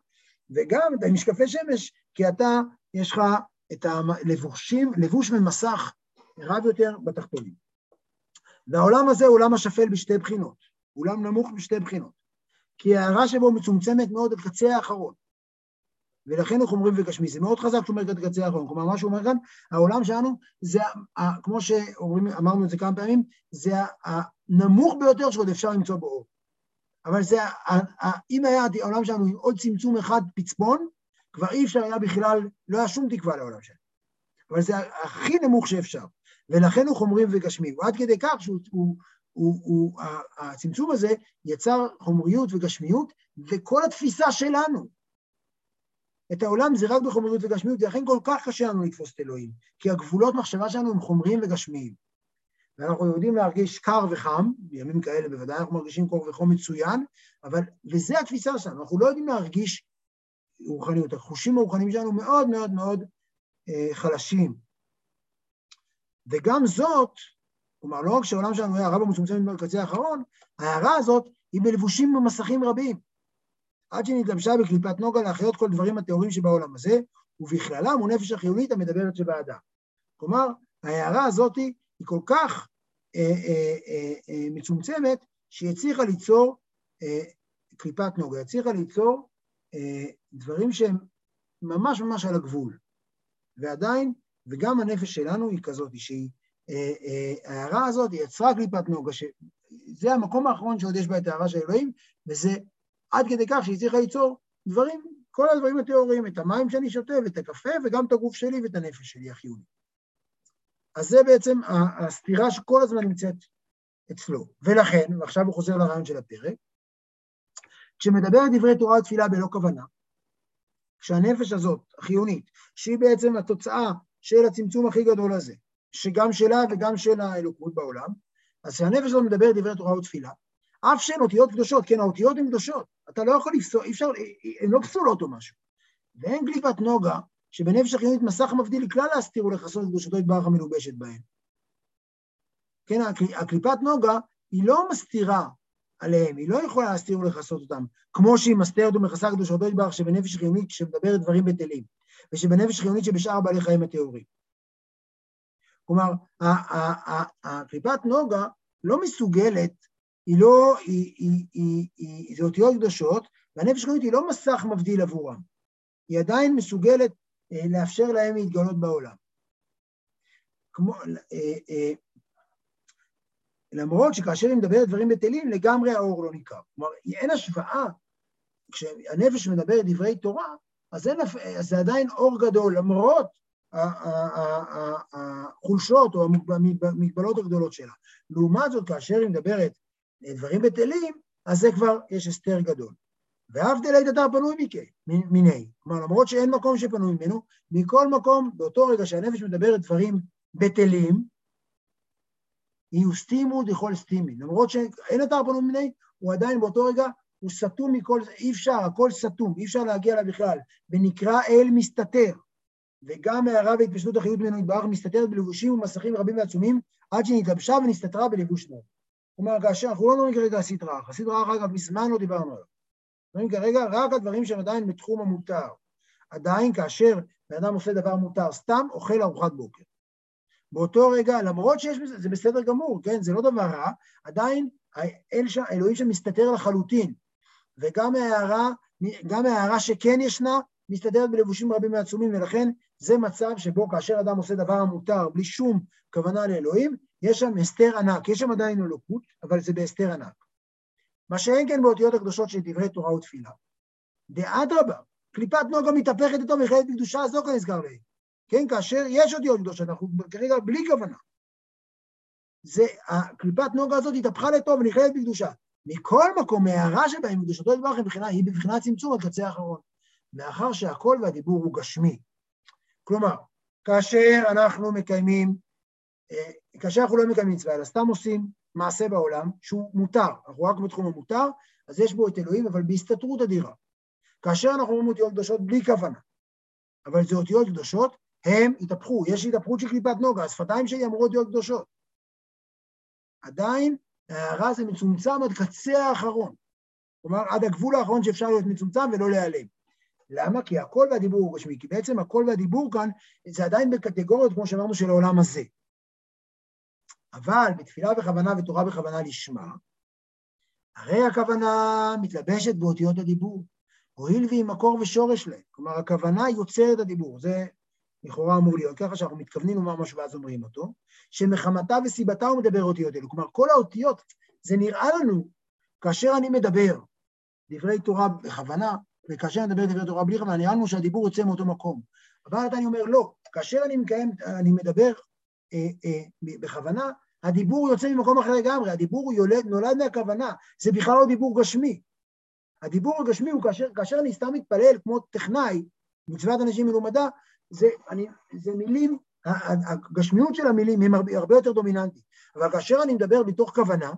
וגם את המשקפי שמש, כי אתה, יש לך את הלבושים, לבוש ממסך רב יותר בתחתונים. והעולם הזה הוא עולם השפל בשתי בחינות, עולם נמוך בשתי בחינות. כי ההערה שבו מצומצמת מאוד עד קצה האחרון. ולכן אנחנו אומרים וגשמי, זה מאוד חזק שהוא אומר עד קצה האחרון. כלומר, מה שהוא אומר כאן, העולם שלנו זה, כמו שאמרנו את זה כמה פעמים, זה הנמוך ביותר שעוד אפשר למצוא בו אור. אבל זה, אם היה העולם שלנו עם עוד צמצום אחד פצפון, כבר אי אפשר היה בכלל, לא היה שום תקווה לעולם שלנו. אבל זה הכי נמוך שאפשר. ולכן הוא חומרים וגשמים. עד כדי כך שהוא הוא, הוא, הצמצום הזה יצר חומריות וגשמיות, וכל התפיסה שלנו, את העולם זה רק בחומריות וגשמיות, ולכן כל כך קשה לנו לתפוס את אלוהים, כי הגבולות מחשבה שלנו הם חומריים וגשמיים. ואנחנו יודעים להרגיש קר וחם, בימים כאלה בוודאי אנחנו מרגישים קור וחום מצוין, אבל, וזה התפיסה שלנו, אנחנו לא יודעים להרגיש רוחניות, החושים הרוחניים שלנו מאוד מאוד מאוד אה, חלשים, וגם זאת, כלומר, לא רק שהעולם שלנו היה הרב המצומצם בקצה האחרון, ההערה הזאת היא בלבושים במסכים רבים. עד שנתלבשה בקליפת נוגה להחיות כל דברים הטהורים שבעולם הזה, ובכללם הוא נפש החיונית המדברת שבאדם. כלומר, ההערה הזאת היא כל כך אה, אה, אה, אה, מצומצמת, שהיא הצליחה ליצור אה, קליפת נוגה, הצליחה ליצור אה, דברים שהם ממש ממש על הגבול. ועדיין, וגם הנפש שלנו היא כזאת, שהיא, ההערה הזאת יצרה קליפת נוגה, שזה המקום האחרון שעוד יש בה את ההערה של אלוהים, וזה עד כדי כך שהיא צריכה ליצור דברים, כל הדברים הטהוריים, את המים שאני שותה ואת הקפה, וגם את הגוף שלי ואת הנפש שלי החיוני. אז זה בעצם הסתירה שכל הזמן נמצאת אצלו. ולכן, ועכשיו הוא חוזר לרעיון של הפרק, כשמדבר דברי תורה ותפילה בלא כוונה, כשהנפש הזאת, החיונית, שהיא בעצם התוצאה של הצמצום הכי גדול הזה, שגם שלה וגם של האלוקות בעולם, אז כשהנפש הזאת מדבר דברי תורה ותפילה, אף שהן אותיות קדושות, כן, האותיות הן קדושות, אתה לא יכול לפסול, אי אפשר, הן לא פסולות או משהו. ואין קליפת נוגה, שבנפש החיונית מסך מבדיל לכלל להסתיר ולכסות את קדושתו יתברך המלובשת בהן. כן, הקליפת נוגה היא לא מסתירה עליהם, היא לא יכולה להסתיר ולכסות אותם, כמו שהיא מסתרת ומכסה קדושתו יתברך שבנפש חיונית שמדברת דברים בטלים, ושבנפש חיונית שבשאר בעלי חיים הטהורים. כלומר, הקליפת נוגה לא מסוגלת, היא לא, היא, היא, היא, היא, זה אותיות קדושות, והנפש חיונית היא לא מסך מבדיל עבורם. היא עדיין מסוגלת אה, לאפשר להם להתגלות בעולם. כמו, אה, אה, למרות שכאשר היא מדברת דברים בטלים, לגמרי האור לא ניכר. כלומר, אין השוואה, כשהנפש מדברת דברי תורה, אז, אין, אז זה עדיין אור גדול, למרות החולשות או המגבלות הגדולות שלה. לעומת זאת, כאשר היא מדברת דברים בטלים, אז זה כבר, יש הסתר גדול. ואף דלית אתר פנוי מיני. כלומר, למרות שאין מקום שפנוי ממנו, מכל מקום, באותו רגע שהנפש מדברת דברים בטלים, יהיו סטימו דכל סטימי. למרות שאין אתר פנוי מיני, הוא עדיין באותו רגע, הוא סתום מכל, אי אפשר, הכל סתום, אי אפשר להגיע אליו בכלל. ונקרא אל מסתתר. וגם הערה והתפשטות החיות ממנו יתברך מסתתרת בלבושים ומסכים רבים ועצומים, עד שנתלבשה ונסתתרה בלבוש נור. כלומר, כאשר אנחנו לא מדברים כרגע על סדרה, הסדרה, אגב, מזמן לא דיברנו עליו. מדברים כרגע רק על דברים שהם עדיין בתחום המותר. עדיין כאשר בן אדם עושה דבר מותר, סתם אוכל ארוחת בוקר. באותו רגע, למרות שיש בזה, זה בסדר גמור, כן? זה לא דבר רע, עדיין האל שם, האלוהים שם מסתתר לחלוטין. וגם ההערה, גם ההערה שכן ישנה, מסתתרת בלבושים רבים ועצומים, ולכן זה מצב שבו כאשר אדם עושה דבר המותר בלי שום כוונה לאלוהים, יש שם הסתר ענק. יש שם עדיין אלוקות, אבל זה בהסתר ענק. מה שאין כן באותיות הקדושות של דברי תורה ותפילה. דאדרבה, קליפת נוגה מתהפכת איתו וחלק בקדושה הזו כנזכר לעיל. כן, כאשר יש אותיות קדושות, אנחנו כרגע בלי כוונה. זה, הקליפת נוגה הזאת התהפכה לטוב ונכללת בקדושה. מכל מקום, ההערה שבהם קדושתו יתברך היא בבחינת צמצום עד קצה האחרון. מאחר שהכל והדיבור הוא גשמי. כלומר, כאשר אנחנו מקיימים, אה, כאשר אנחנו לא מקיימים מצווה, אלא סתם עושים מעשה בעולם שהוא מותר, אנחנו רק בתחום המותר, אז יש בו את אלוהים, אבל בהסתתרות אדירה. כאשר אנחנו אומרים אותיות קדושות בלי כוונה, אבל זה אותיות קדושות, הם התהפכו, יש התהפכות של קליפת נוגה, השפתיים שלי אמרו אותיות קדושות. עדיין ההערה זה מצומצם עד קצה האחרון. כלומר, עד הגבול האחרון שאפשר להיות מצומצם ולא להיעלם. למה? כי הקול והדיבור הוא גשמי, כי בעצם הקול והדיבור כאן זה עדיין בקטגוריות, כמו שאמרנו, של העולם הזה. אבל בתפילה בכוונה ותורה בכוונה לשמה, הרי הכוונה מתלבשת באותיות הדיבור, הואיל והיא מקור ושורש להם. כלומר, הכוונה יוצרת הדיבור, זה לכאורה אמור להיות ככה שאנחנו מתכוונים לומר משהו ואז אומרים אותו, שמחמתה וסיבתה הוא מדבר אותיות אלו. כלומר, כל האותיות, זה נראה לנו, כאשר אני מדבר דברי תורה בכוונה, וכאשר אני מדבר דברי תורה בלי כוונה, נראה לנו שהדיבור יוצא מאותו מקום. אבל אני אומר, לא, כאשר אני מקיים, אני מדבר אה, אה, בכוונה, הדיבור יוצא ממקום אחר לגמרי, הדיבור יולד, נולד מהכוונה, זה בכלל לא דיבור גשמי. הדיבור הגשמי הוא כאשר, כאשר אני סתם מתפלל כמו טכנאי, מצוות אנשים מלומדה, זה, אני, זה מילים, הגשמיות של המילים היא הרבה, יותר דומיננטית. אבל כאשר אני מדבר מתוך כוונה,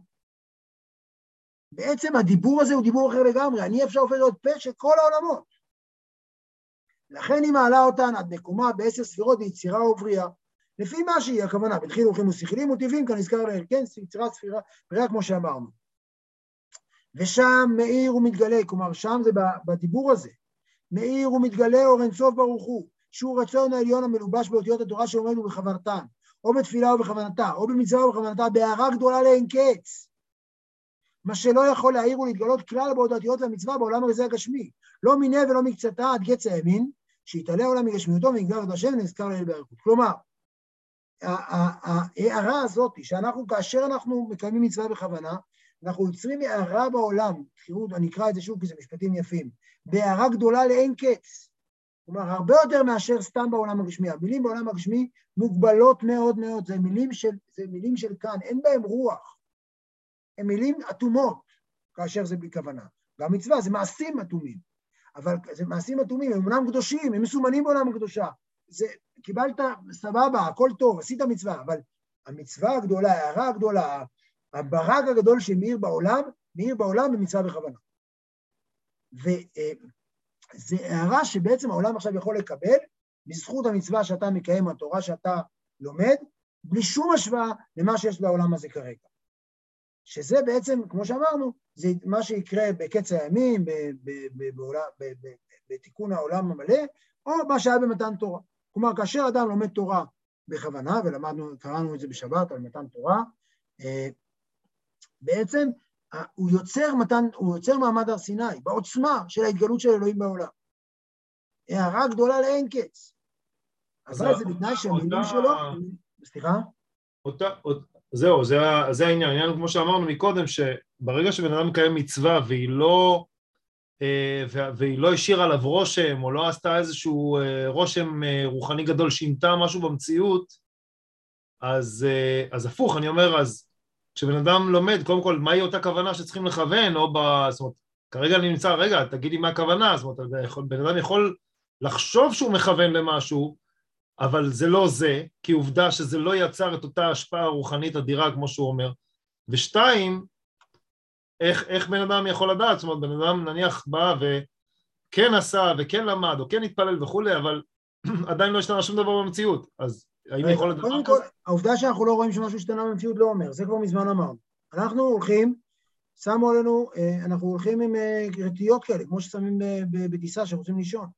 בעצם הדיבור הזה הוא דיבור אחר לגמרי, אני אפשר הופך להיות פה של כל העולמות. לכן היא מעלה אותן עד מקומה בעשר ספירות ביצירה ובריאה. לפי מה שהיא הכוונה, בדחילו ורחימו שכלים וטבעים כנזכר לאל, כן, יצירת ספירה, בריאה כמו שאמרנו. ושם מאיר ומתגלה, כלומר שם זה בדיבור הזה, מאיר ומתגלה אור אינסוף ברוך הוא, שהוא רצון העליון המלובש באותיות התורה שעומד ובכוונתן, או בתפילה ובכוונתה, או במצווה ובכוונתה, בהערה גדולה לאין קץ. מה שלא יכול להעיר ולהתגלות כלל באותיות המצווה בעולם הזה הגשמי, לא מיניה ולא מקצתה עד קץ הימין, שיתעלה העולם מגשמיותו ויגבר את השם ונזכר לאל באריכות. כלומר, ההערה הזאת, שאנחנו, כאשר אנחנו מקיימים מצווה בכוונה, אנחנו יוצרים הערה בעולם, תראו, אני אקרא את זה שוב כי זה משפטים יפים, בהערה גדולה לאין קץ. כלומר, הרבה יותר מאשר סתם בעולם הגשמי. המילים בעולם הגשמי מוגבלות מאוד מאוד, זה מילים של, זה מילים של כאן, אין בהם רוח. הן מילים אטומות, כאשר זה בלי כוונה. גם מצווה זה מעשים אטומים, אבל זה מעשים אטומים, הם אומנם קדושים, הם מסומנים בעולם הקדושה. זה, קיבלת, סבבה, הכל טוב, עשית מצווה, אבל המצווה הגדולה, ההערה הגדולה, הברק הגדול שמאיר בעולם, מאיר בעולם במצווה בכוונה. וזו הערה שבעצם העולם עכשיו יכול לקבל בזכות המצווה שאתה מקיים, התורה שאתה לומד, בלי שום השוואה למה שיש בעולם הזה כרגע. שזה בעצם, כמו שאמרנו, זה מה שיקרה בקץ הימים, בתיקון העולם המלא, או מה שהיה במתן תורה. כלומר, כאשר אדם לומד תורה בכוונה, ולמדנו, קראנו את זה בשבת על מתן תורה, אה, בעצם הוא יוצר מתן, הוא יוצר מעמד הר סיני, בעוצמה של ההתגלות של אלוהים בעולם. הערה גדולה לאין קץ. אבל זה בתנאי שהמילים שלו, סליחה? זהו, זה, זה העניין. העניין, כמו שאמרנו מקודם, שברגע שבן אדם מקיים מצווה והיא לא, אה, והיא לא השאירה עליו רושם, או לא עשתה איזשהו אה, רושם אה, רוחני גדול, שינתה משהו במציאות, אז, אז הפוך, אני אומר, אז כשבן אדם לומד, קודם כל, מהי אותה כוונה שצריכים לכוון, או ב... זאת אומרת, כרגע אני נמצא, רגע, תגידי מה הכוונה, זאת אומרת, בן אדם יכול לחשוב שהוא מכוון למשהו, אבל זה לא זה, כי עובדה שזה לא יצר את אותה השפעה רוחנית אדירה, כמו שהוא אומר. ושתיים, איך, איך בן אדם יכול לדעת, זאת אומרת, בן אדם נניח בא וכן עשה וכן למד או כן התפלל וכולי, אבל עדיין לא השתנה שום דבר במציאות, אז האם יכול לדעת? קודם כל, העובדה שאנחנו לא רואים שמשהו השתנה במציאות לא אומר, זה כבר מזמן אמרנו. אנחנו הולכים, שמו עלינו, אה, אנחנו הולכים עם אה, רטיות כאלה, כמו ששמים בטיסה שרוצים לישון.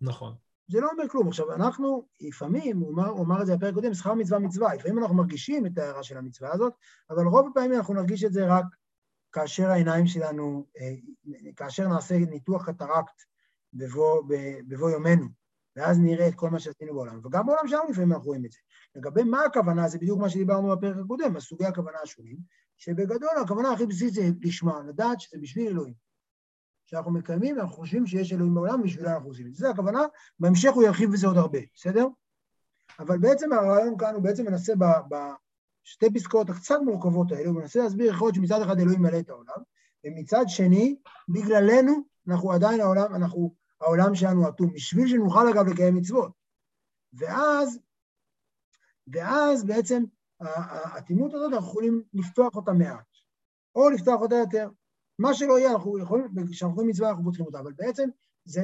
נכון. זה לא אומר כלום. עכשיו, אנחנו לפעמים, הוא אמר, הוא אמר את זה בפרק קודם, שכר מצווה מצווה, לפעמים אנחנו מרגישים את ההערה של המצווה הזאת, אבל רוב הפעמים אנחנו נרגיש את זה רק כאשר העיניים שלנו, אה, כאשר נעשה ניתוח קטרקט בבוא, בבוא יומנו, ואז נראה את כל מה שעשינו בעולם. וגם בעולם שלנו לפעמים אנחנו רואים את זה. לגבי מה הכוונה, זה בדיוק מה שדיברנו בפרק הקודם, הסוגי הכוונה השונים, שבגדול הכוונה הכי בסיסית זה לשמה, לדעת שזה בשביל אלוהים. שאנחנו מקיימים, אנחנו חושבים שיש אלוהים בעולם, בשבילה אנחנו עושים את זה. זה הכוונה, בהמשך הוא ירחיב בזה עוד הרבה, בסדר? אבל בעצם הרעיון כאן הוא בעצם מנסה בשתי פסקאות הקצת מורכבות האלה, הוא מנסה להסביר יכול להיות שמצד אחד אלוהים מלא את העולם, ומצד שני, בגללנו, אנחנו עדיין העולם, אנחנו, העולם שלנו אטום, בשביל שנוכל אגב לקיים מצוות. ואז, ואז בעצם האטימות הזאת, אנחנו יכולים לפתוח אותה מעט, או לפתוח אותה יותר. מה שלא יהיה, אנחנו יכולים, כשאנחנו יכולים מצווה אנחנו פותחים אותה, אבל בעצם זה,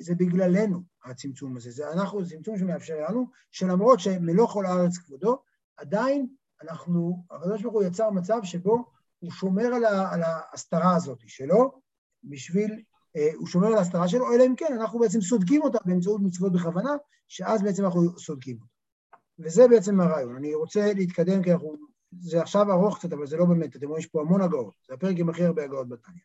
זה בגללנו הצמצום הזה, זה אנחנו, זה צמצום שמאפשר לנו, שלמרות שמלוא כל הארץ כבודו, עדיין אנחנו, הקדוש ברוך הוא יצר מצב שבו הוא שומר על, ה, על ההסתרה הזאת שלו, בשביל, אה, הוא שומר על ההסתרה שלו, אלא אם כן אנחנו בעצם סודקים אותה באמצעות מצוות בכוונה, שאז בעצם אנחנו סודקים אותה. וזה בעצם הרעיון. אני רוצה להתקדם כי אנחנו זה עכשיו ארוך קצת, אבל זה לא באמת, אתם רואים, יש פה המון הגאות. זה הפרק עם הכי הרבה הגאות בתניא.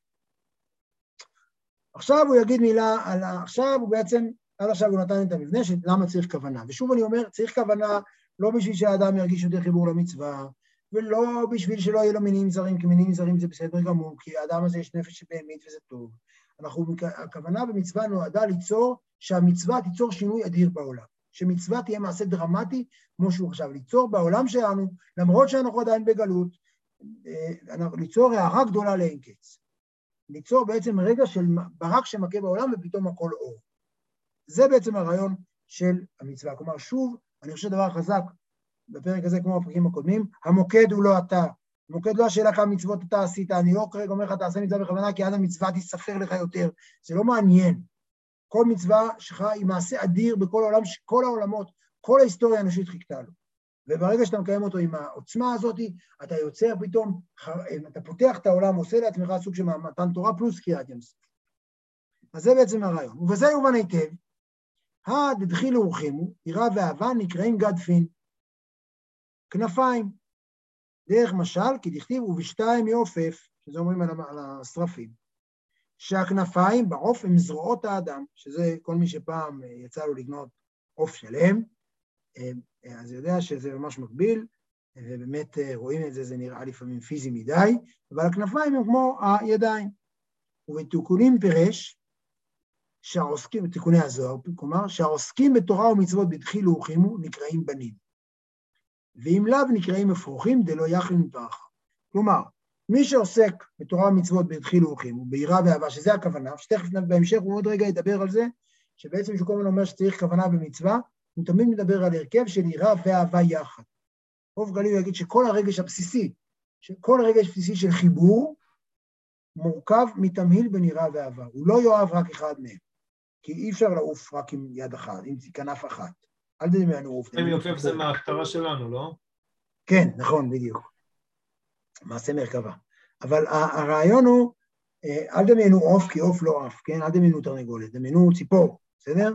עכשיו הוא יגיד מילה על ה... עכשיו הוא בעצם, עד עכשיו הוא נתן את המבנה של למה צריך כוונה. ושוב אני אומר, צריך כוונה לא בשביל שהאדם ירגיש יותר חיבור למצווה, ולא בשביל שלא יהיו לו מינים זרים, כי מינים זרים זה בסדר גמור, כי האדם הזה יש נפש שבאמת וזה טוב. אנחנו, הכוונה במצווה נועדה ליצור, שהמצווה תיצור שינוי אדיר בעולם. שמצווה תהיה מעשה דרמטי, כמו שהוא עכשיו, ליצור בעולם שלנו, למרות שאנחנו עדיין בגלות, אה, ליצור הערה גדולה לאין קץ. ליצור בעצם רגע של ברק שמכה בעולם ופתאום הכל אור. זה בעצם הרעיון של המצווה. כלומר, שוב, אני חושב דבר חזק בפרק הזה, כמו בפרקים הקודמים, המוקד הוא לא אתה. המוקד לא השאלה כמה מצוות אתה עשית, אני לא כרגע אומר לך, תעשה מצווה בכוונה, כי אז המצווה תיספר לך יותר. זה לא מעניין. כל מצווה שלך היא מעשה אדיר בכל העולם, כל העולמות, כל ההיסטוריה האנושית חיכתה לו. וברגע שאתה מקיים אותו עם העוצמה הזאת, אתה יוצר פתאום, אתה פותח את העולם, עושה לעצמך סוג של מתן תורה פלוס קריאת ים סוף. אז זה בעצם הרעיון. ובזה יובן היטב, הדדחילו ורחימו, יראה ואהבה נקראים גדפין. כנפיים. דרך משל, כי דכתיב ובשתיים יעופף, שזה אומרים על השרפים. שהכנפיים בעוף הם זרועות האדם, שזה כל מי שפעם יצא לו לקנות עוף שלם, אז יודע שזה ממש מקביל, ובאמת רואים את זה, זה נראה לפעמים פיזי מדי, אבל הכנפיים הם כמו הידיים. ובתיקונים פירש, שהעוסקים, בתיקוני הזוהר, כלומר, שהעוסקים בתורה ומצוות בדחילו ורחימו נקראים בנים. ואם לאו נקראים אפרוחים דלא יכלין מפרחה. כלומר, מי שעוסק בתורה ומצוות בדחילו ורחימו, ביראה ואהבה, שזה הכוונה, שתכף בהמשך הוא עוד רגע ידבר על זה, שבעצם שהוא כל הזמן אומר שצריך כוונה במצווה, הוא תמיד מדבר על הרכב של יראה ואהבה יחד. רוב גליל יגיד שכל הרגש הבסיסי, שכל הרגש הבסיסי של חיבור, מורכב מתמהיל בין יראה ואהבה. הוא לא יאהב רק אחד מהם. כי אי אפשר לעוף רק עם יד אחת, עם כנף אחת. אל תדמיינו עוף. זה מההכתרה שלנו, לא? כן, נכון, בדיוק. מעשה מרכבה. אבל הרעיון הוא, אה, אל דמיינו עוף כי עוף לא עף, כן? אל דמיינו תרנגולת, דמיינו ציפור, בסדר?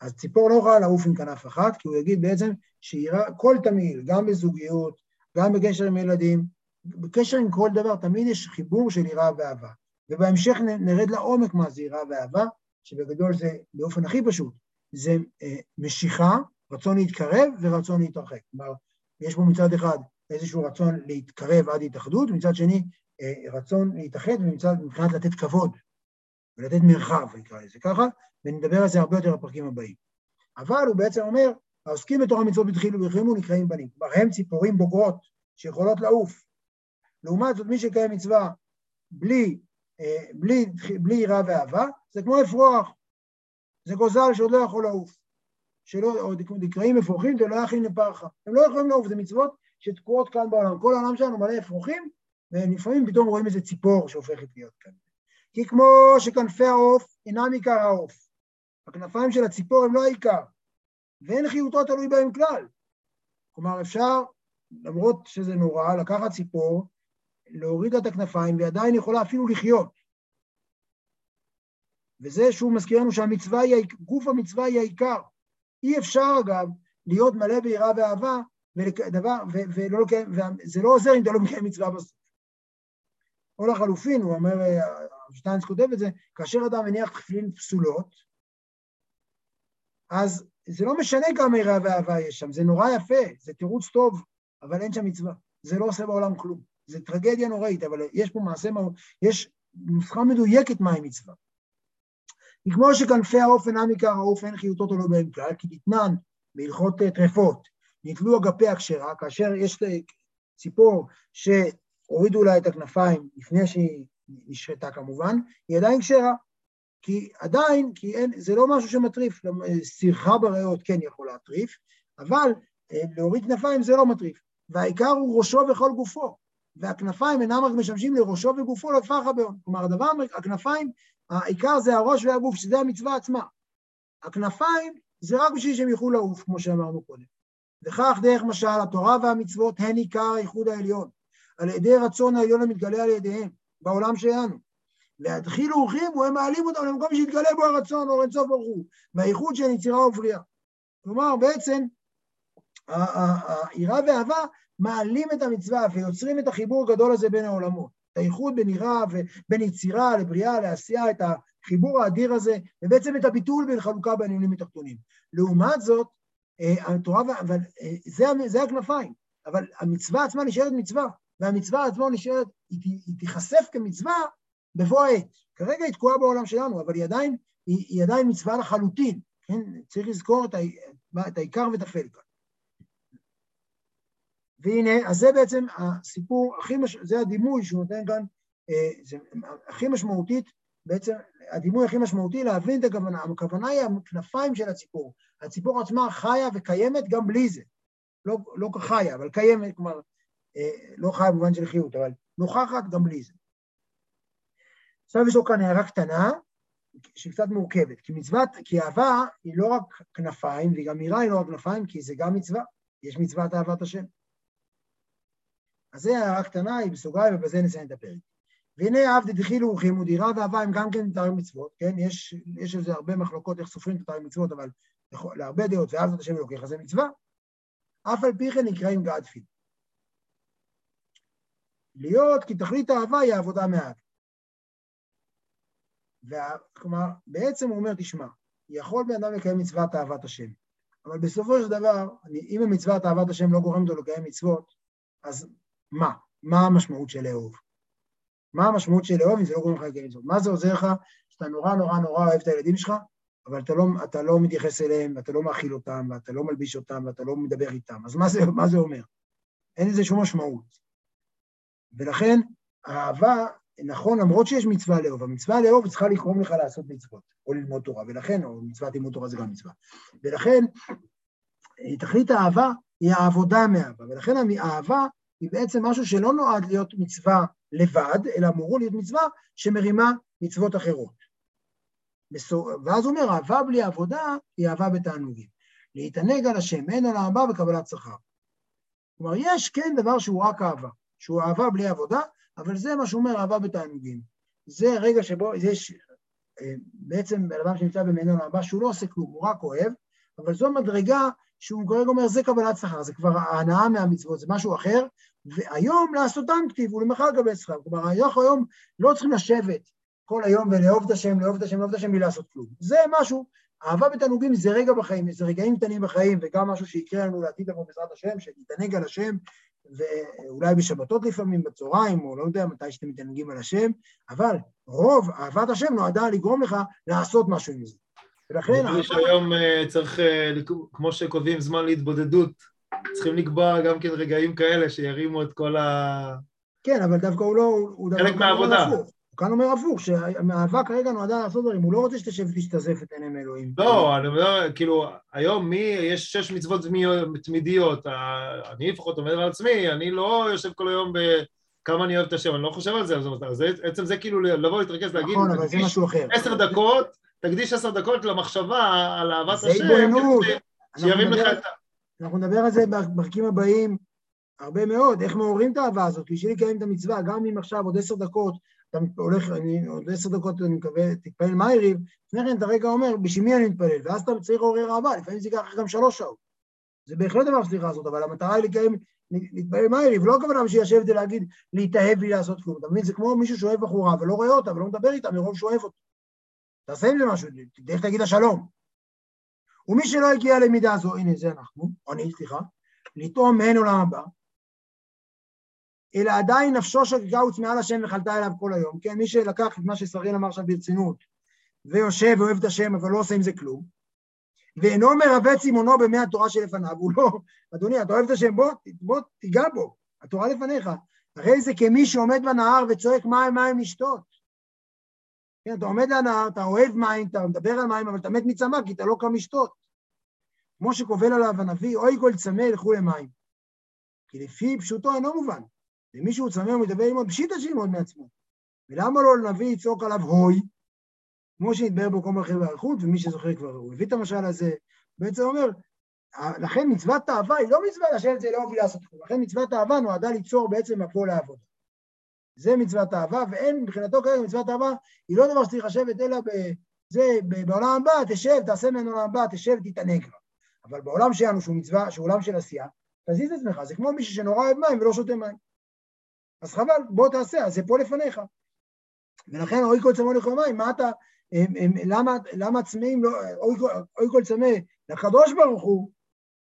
אז ציפור לא יכולה לעוף עם כנף אחת, כי הוא יגיד בעצם שיראה כל תמהיל, גם בזוגיות, גם בקשר עם ילדים, בקשר עם כל דבר, תמיד יש חיבור של יראה ואהבה. ובהמשך נרד לעומק מה זה יראה ואהבה, שבגדול זה, באופן הכי פשוט, זה אה, משיכה, רצון להתקרב ורצון להתרחק. כלומר, יש פה מצד אחד איזשהו רצון להתקרב עד התאחדות, ומצד שני אה, רצון להתאחד, ומצד מבחינת לתת כבוד ולתת מרחב, נקרא לזה ככה, ונדבר על זה הרבה יותר בפרקים הבאים. אבל הוא בעצם אומר, העוסקים בתורה מצוות בתחילו ובחרימו נקראים בנים. כלומר, הם ציפורים בוגרות שיכולות לעוף. לעומת זאת, מי שקיים מצווה בלי אה, בלי, בלי יראה ואהבה, זה כמו אפרוח, זה גוזל שעוד לא יכול לעוף, שלא, או נקראים זה לא יכין לפרחה, הם לא יכולים לעוף, זה מצוות שתקועות כאן בעולם, כל העולם שלנו מלא אפרוחים, ולפעמים פתאום רואים איזה ציפור שהופכת להיות כאן. כי כמו שכנפי העוף אינם עיקר העוף, הכנפיים של הציפור הם לא העיקר, ואין חיותו תלוי בהם כלל. כלומר, אפשר, למרות שזה נורא, לקחת ציפור להוריד את הכנפיים ועדיין יכולה אפילו לחיות. וזה שהוא מזכיר לנו שהמצווה היא, גוף המצווה היא העיקר. אי אפשר אגב להיות מלא ביראה ואהבה, ודבר, ו, ולא לקיים, וזה לא עוזר אם אתה לא מקיים מצווה בסוף. או לחלופין, הוא אומר, שטיינס כותב את זה, כאשר אדם מניח תפילין פסולות, אז זה לא משנה כמה יראה ואהבה יש שם, זה נורא יפה, זה תירוץ טוב, אבל אין שם מצווה. זה לא עושה בעולם כלום. זה טרגדיה נוראית, אבל יש פה מעשה, יש נוסחה מדויקת מהי מצווה. כמו שכנפי עיקר העוף, אין חיותות או לא בהם כלל, כי תתנן בהלכות אה, טרפות, נתלו אגפי הכשרה, כאשר יש ציפור שהורידו לה את הכנפיים לפני שהיא נשחטה כמובן, היא עדיין כשרה. כי עדיין, כי אין, זה לא משהו שמטריף, סרחה בריאות כן יכול להטריף, אבל אה, להוריד כנפיים זה לא מטריף. והעיקר הוא ראשו וכל גופו. והכנפיים אינם רק משמשים לראשו וגופו לפח הביון. כלומר, הדבר, הכנפיים, העיקר זה הראש והגוף, שזה המצווה עצמה. הכנפיים זה רק בשביל שהם יוכלו לעוף, כמו שאמרנו קודם. וכך דרך משל התורה והמצוות הן עיקר הייחוד העליון, על ידי רצון העליון המתגלה על ידיהם, בעולם שלנו. והתחילו ורחימו, הם מעלים אותם למקום שיתגלה בו הרצון, אור אינסוף ברוך הוא, והייחוד של יצירה ובריאה. כלומר, בעצם, היראה ואהבה מעלים את המצווה ויוצרים את החיבור הגדול הזה בין העולמות. את האיחוד בין יראה ובין יצירה לבריאה, לעשייה, את החיבור האדיר הזה, ובעצם את הביטול בין חלוקה בעניינים התחתונים. לעומת זאת, התורה, אבל אה, זה, זה הכנפיים, אבל המצווה עצמה נשארת מצווה, והמצווה עצמה נשארת, היא, היא תיחשף כמצווה בבוא העת. כרגע היא תקועה בעולם שלנו, אבל היא עדיין, היא, היא עדיין מצווה לחלוטין, כן? צריך לזכור את, ה, את העיקר ואת הפלקה. והנה, אז זה בעצם הסיפור הכי, מש... זה הדימוי שהוא נותן כאן, אה, זה הכי משמעותית, בעצם הדימוי הכי משמעותי להבין את הכוונה. הכוונה היא הכנפיים של הציפור. הציפור עצמה חיה וקיימת גם בלי זה. לא, לא כחיה, אבל קיימת, כלומר, אה, לא חיה במובן של חיות, אבל נוכחת גם בלי זה. עכשיו יש לו כאן הערה קטנה, שהיא קצת מורכבת, כי מצוות, כי אהבה היא לא רק כנפיים, והיא גם מירה היא לא רק כנפיים, כי זה גם מצווה. יש מצוות אהבת השם. אז זה הערה קטנה, היא בסוגריים, ובזה נסיים את הפרק. והנה אהבתי דחילו ורחים ודירה ואהבה הם גם כן תארי מצוות, כן? יש, יש איזה הרבה מחלוקות איך סופרים את תארי מצוות, אבל להרבה דעות, ואהבת השם אלוקיך זה מצווה. אף על פי כן נקראים גדפין. להיות כי תכלית האהבה היא העבודה מאהב. כלומר, בעצם הוא אומר, תשמע, יכול בן אדם לקיים מצוות אהבת השם, אבל בסופו של דבר, אם המצוות אהבת השם לא גורמת לו לקיים מצוות, אז מה? מה המשמעות של לאהוב? מה המשמעות של לאהוב אם זה לא גורם לך לקיים מצוות? מה זה עוזר לך שאתה נורא נורא נורא אוהב את הילדים שלך, אבל אתה לא, אתה לא מתייחס אליהם, ואתה לא מאכיל אותם, ואתה לא מלביש אותם, ואתה לא מדבר איתם. אז מה זה, מה זה אומר? אין לזה שום משמעות. ולכן, האהבה, נכון, למרות שיש מצווה לאהוב, המצווה לאהוב צריכה לגרום לך לעשות מצוות, או ללמוד תורה, ולכן, או מצוות לימוד תורה זה גם מצווה. ולכן, תכלית האהבה היא העבודה מאהבה, ולכן האהבה היא בעצם משהו שלא נועד להיות מצווה לבד, אלא אמורו להיות מצווה שמרימה מצוות אחרות. ואז הוא אומר, אהבה בלי עבודה היא אהבה בתענוגים. להתענג על השם, אין על האהבה וקבלת שכר. כלומר, יש כן דבר שהוא רק אהבה, שהוא אהבה בלי עבודה, אבל זה מה שהוא אומר, אהבה בתענוגים. זה רגע שבו יש אה, בעצם בן אדם שנמצא במעין אהבה, שהוא לא עושה כלום, הוא רק אוהב, אבל זו מדרגה שהוא כרגע אומר, זה קבלת שכר, זה כבר ההנאה מהמצוות, זה משהו אחר, והיום לעשותם כתיב ולמחר לקבל שכר. כלומר, אנחנו היום לא צריכים לשבת כל היום ולאהוב את השם, לאהוב את השם, לאהוב את השם בלי לעשות כלום. זה משהו, אהבה בתענוגים זה רגע בחיים, זה רגעים קטנים בחיים, וגם משהו שיקרה לנו לעתיד לבוא בעזרת השם, שנתענג על השם, ואולי בשבתות לפעמים, בצהריים, או לא יודע מתי שאתם מתענגים על השם, אבל רוב אהבת השם נועדה לגרום לך לעשות משהו עם זה. ולכן... אני חושב שהיום אה, צריך, אה, כמו שכותבים זמן להתבודדות, צריכים לקבוע גם כן רגעים כאלה שירימו את כל ה... כן, אבל דווקא הוא לא... הוא חלק מהעבודה. הוא כאן אומר הפוך, שהמאבק כרגע נועדה לעשות דברים, הוא לא רוצה שתשב ותשתזף את עיניהם אלוהים. לא, אני אומר, כאילו, היום מי, יש שש מצוות תמידיות, אני לפחות אומר על עצמי, אני לא יושב כל היום ב... כמה אני אוהב את השם, אני לא חושב על זה, אז עצם זה כאילו לבוא להתרכז, להגיד, נכון, אבל זה משהו אחר. עשר דקות, תקדיש עשר דקות למחשבה על אהבת השם. שירים לך את ה... אנחנו נדבר על זה בפרקים הבאים הרבה מאוד, איך מעוררים את האהבה הזאת, בשביל לקיים את המצווה, גם אם עכשיו עוד עשר דקות, אתה הולך, אני, עוד עשר דקות אני מקווה, תתפלל מהיריב, לפני כן אתה רגע אומר, בשביל מי אני מתפלל, ואז אתה צריך לעורר אהבה, לפעמים זה ייקח גם שלוש שעות. זה בהחלט דבר שצריך לעשות, אבל המטרה היא לקיים, להתפלל מהיריב, לא הכוונה בשביל לשבת ולהגיד, להתאהב בלי לעשות כלום, אתה מבין? זה כמו מישהו שאוהב בחורה ולא רואה אותה ולא מדבר איתה מרוב שאוהב אותה. תעשה עם זה משהו, תלך תגיד לה. ומי שלא הגיע למידה הזו, הנה זה אנחנו, אני, סליחה, לטעום מעין עולם הבא, אלא עדיין נפשו שגגה וצמאה לשם וחלתה אליו כל היום, כן, מי שלקח את מה ששרין אמר עכשיו ברצינות, ויושב ואוהב את השם, אבל לא עושה עם זה כלום, ואינו מרבץ צימונו במי התורה שלפניו, הוא לא, אדוני, אתה אוהב את השם, בוא, בוא תיגע בו, התורה לפניך. הרי זה כמי שעומד בנהר וצועק מים מים לשתות. כן, אתה עומד לנהר, אתה אוהב מים, אתה מדבר על מים, אבל אתה מת מצמא כי אתה לא קם לשתות. כמו שקובל עליו הנביא, אוי כל צמא ילכו למים. כי לפי פשוטו אינו מובן. ומי שהוא צמא ומדבר עמו, פשיטא שילמוד מעצמו. ולמה לא לנביא לצעוק עליו הוי, כמו בו כל מלכי באריכות, ומי שזוכר כבר, הוא הביא את המשל הזה, בעצם אומר, לכן מצוות תאווה היא לא מצווה לשבת זה לא בשביל לעשות כלום, לכן מצוות תאווה נועדה ליצור בעצם מקור לעבודה. זה מצוות אהבה, ואין מבחינתו כרגע מצוות אהבה, היא לא דבר שצריך לשבת אלא בזה, בעולם הבא, תשב, תעשה ממנו עולם הבא, תשב, תתענג בה. אבל בעולם שלנו, שהוא מצווה, שהוא עולם של עשייה, תזיז את עצמך, זה כמו מישהו שנורא אוהב מים ולא שותה מים. אז חבל, בוא תעשה, זה פה לפניך. ולכן אוי כל צמא לכל מים, מה אתה, הם, הם, למה, למה צמאים, לא, אוי, אוי כל צמא לקדוש ברוך הוא,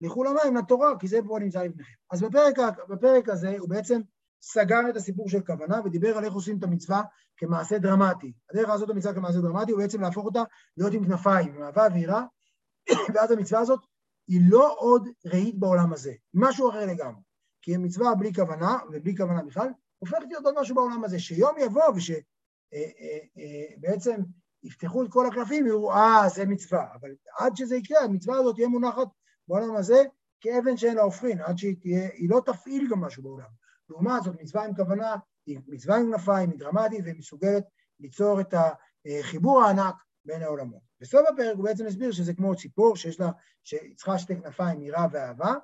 לכו למים, לתורה, כי זה פה נמצא לפניכם. אז בפרק, בפרק הזה הוא בעצם סגר את הסיפור של כוונה ודיבר על איך עושים את המצווה כמעשה דרמטי. הדרך לעשות את המצווה כמעשה דרמטי הוא בעצם להפוך אותה להיות עם כנפיים, עם אהבה ויראה, ואז המצווה הזאת היא לא עוד רהיט בעולם הזה, משהו אחר לגמרי. כי המצווה בלי כוונה, ובלי כוונה בכלל, הופכת להיות עוד משהו בעולם הזה, שיום יבוא ושבעצם אה, אה, אה, יפתחו את כל הקלפים, ויראו, אה, זה מצווה. אבל עד שזה יקרה, המצווה הזאת תהיה מונחת בעולם הזה כאבן שאין לה הופכין, עד שהיא תהיה, היא לא תפעיל גם משהו בעולם. לעומת זאת, מצווה עם כוונה, היא מצווה עם כנפיים, היא דרמטית והיא מסוגלת ליצור את החיבור הענק בין העולמות. בסוף הפרק הוא בעצם הסביר שזה כמו ציפור שיש לה, שצריכה שתי כנפיים, יראה ואהבה,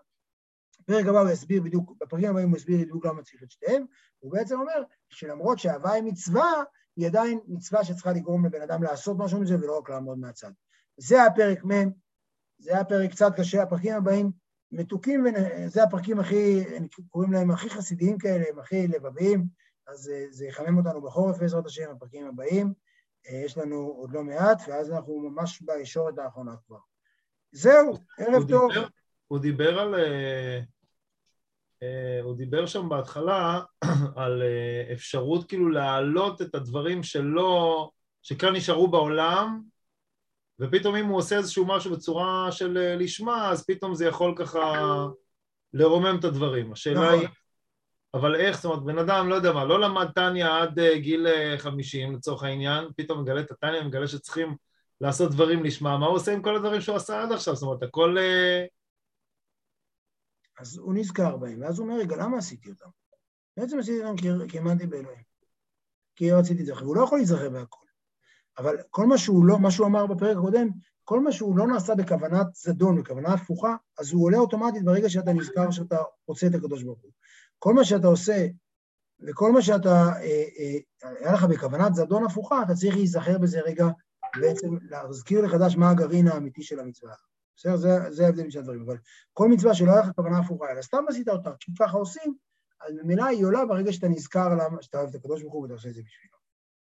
בפרק הבא הוא יסביר בדיוק, בפרקים הבאים הוא יסביר בדיוק למה צריך את שתיהם, הוא בעצם אומר שלמרות שאהבה היא מצווה, היא עדיין מצווה שצריכה לגרום לבן אדם לעשות משהו מזה ולא רק לעמוד מהצד. זה הפרק מ', זה היה פרק קצת קשה, הפרקים הבאים מתוקים, זה הפרקים הכי, קוראים להם הכי חסידיים כאלה, הם הכי לבביים, אז זה יחמם אותנו בחורף בעזרת השם, הפרקים הבאים. יש לנו עוד לא מעט, ואז אנחנו ממש בישורת האחרונה כבר. זהו, ערב טוב. דיבר, הוא דיבר על... אה, אה, הוא דיבר שם בהתחלה על אה, אפשרות כאילו להעלות את הדברים שלא, שכאן נשארו בעולם, ופתאום אם הוא עושה איזשהו משהו בצורה של לשמה, אז פתאום זה יכול ככה לרומם את הדברים. השאלה נכון. היא, אבל איך, זאת אומרת, בן אדם, לא יודע מה, לא למד טניה עד גיל 50 לצורך העניין, פתאום מגלה את הטניה, מגלה שצריכים לעשות דברים לשמה, מה הוא עושה עם כל הדברים שהוא עשה עד עכשיו? זאת אומרת, הכל... אז הוא נזכר בהם, ואז הוא אומר, רגע, למה עשיתי אותם? בעצם עשיתי אותם כי האמנתי באלוהים. כי רציתי את זה, והוא לא יכול להיזכר בהכל. אבל כל מה שהוא לא, מה שהוא אמר בפרק הקודם, כל מה שהוא לא נעשה בכוונת זדון, בכוונה הפוכה, אז הוא עולה אוטומטית ברגע שאתה נזכר שאתה רוצה את הקדוש ברוך הוא. כל מה שאתה עושה, וכל מה שאתה, אה, אה, היה לך בכוונת זדון הפוכה, אתה צריך להיזכר בזה רגע, בעצם להזכיר לחדש מה הגרעין האמיתי של המצווה. בסדר? זה, זה ההבדל שני הדברים. אבל כל מצווה שלא היה לך כוונה הפוכה, אלא סתם עשית אותה, כי ככה עושים, אז ממילא היא עולה ברגע שאתה נזכר למה שאתה אוהב את הקדוש ברוך הוא ואתה עושה את זה בשבילו.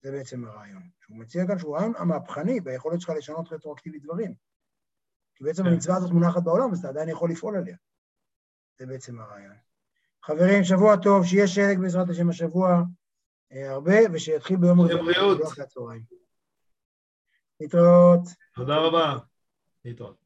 זה בעצם הרעיון. שהוא מציע כאן שהוא רעיון המהפכני ביכולת שלך לשנות רטרואקטיבית דברים. כי בעצם כן. המצווה הזאת מונחת בעולם, אז אתה עדיין יכול לפעול עליה. זה בעצם הרעיון. חברים, שבוע טוב, שיהיה שלג בעזרת השם השבוע אה, הרבה, ושיתחיל ביום. בריאות. להתראות. תודה רבה. להתראות.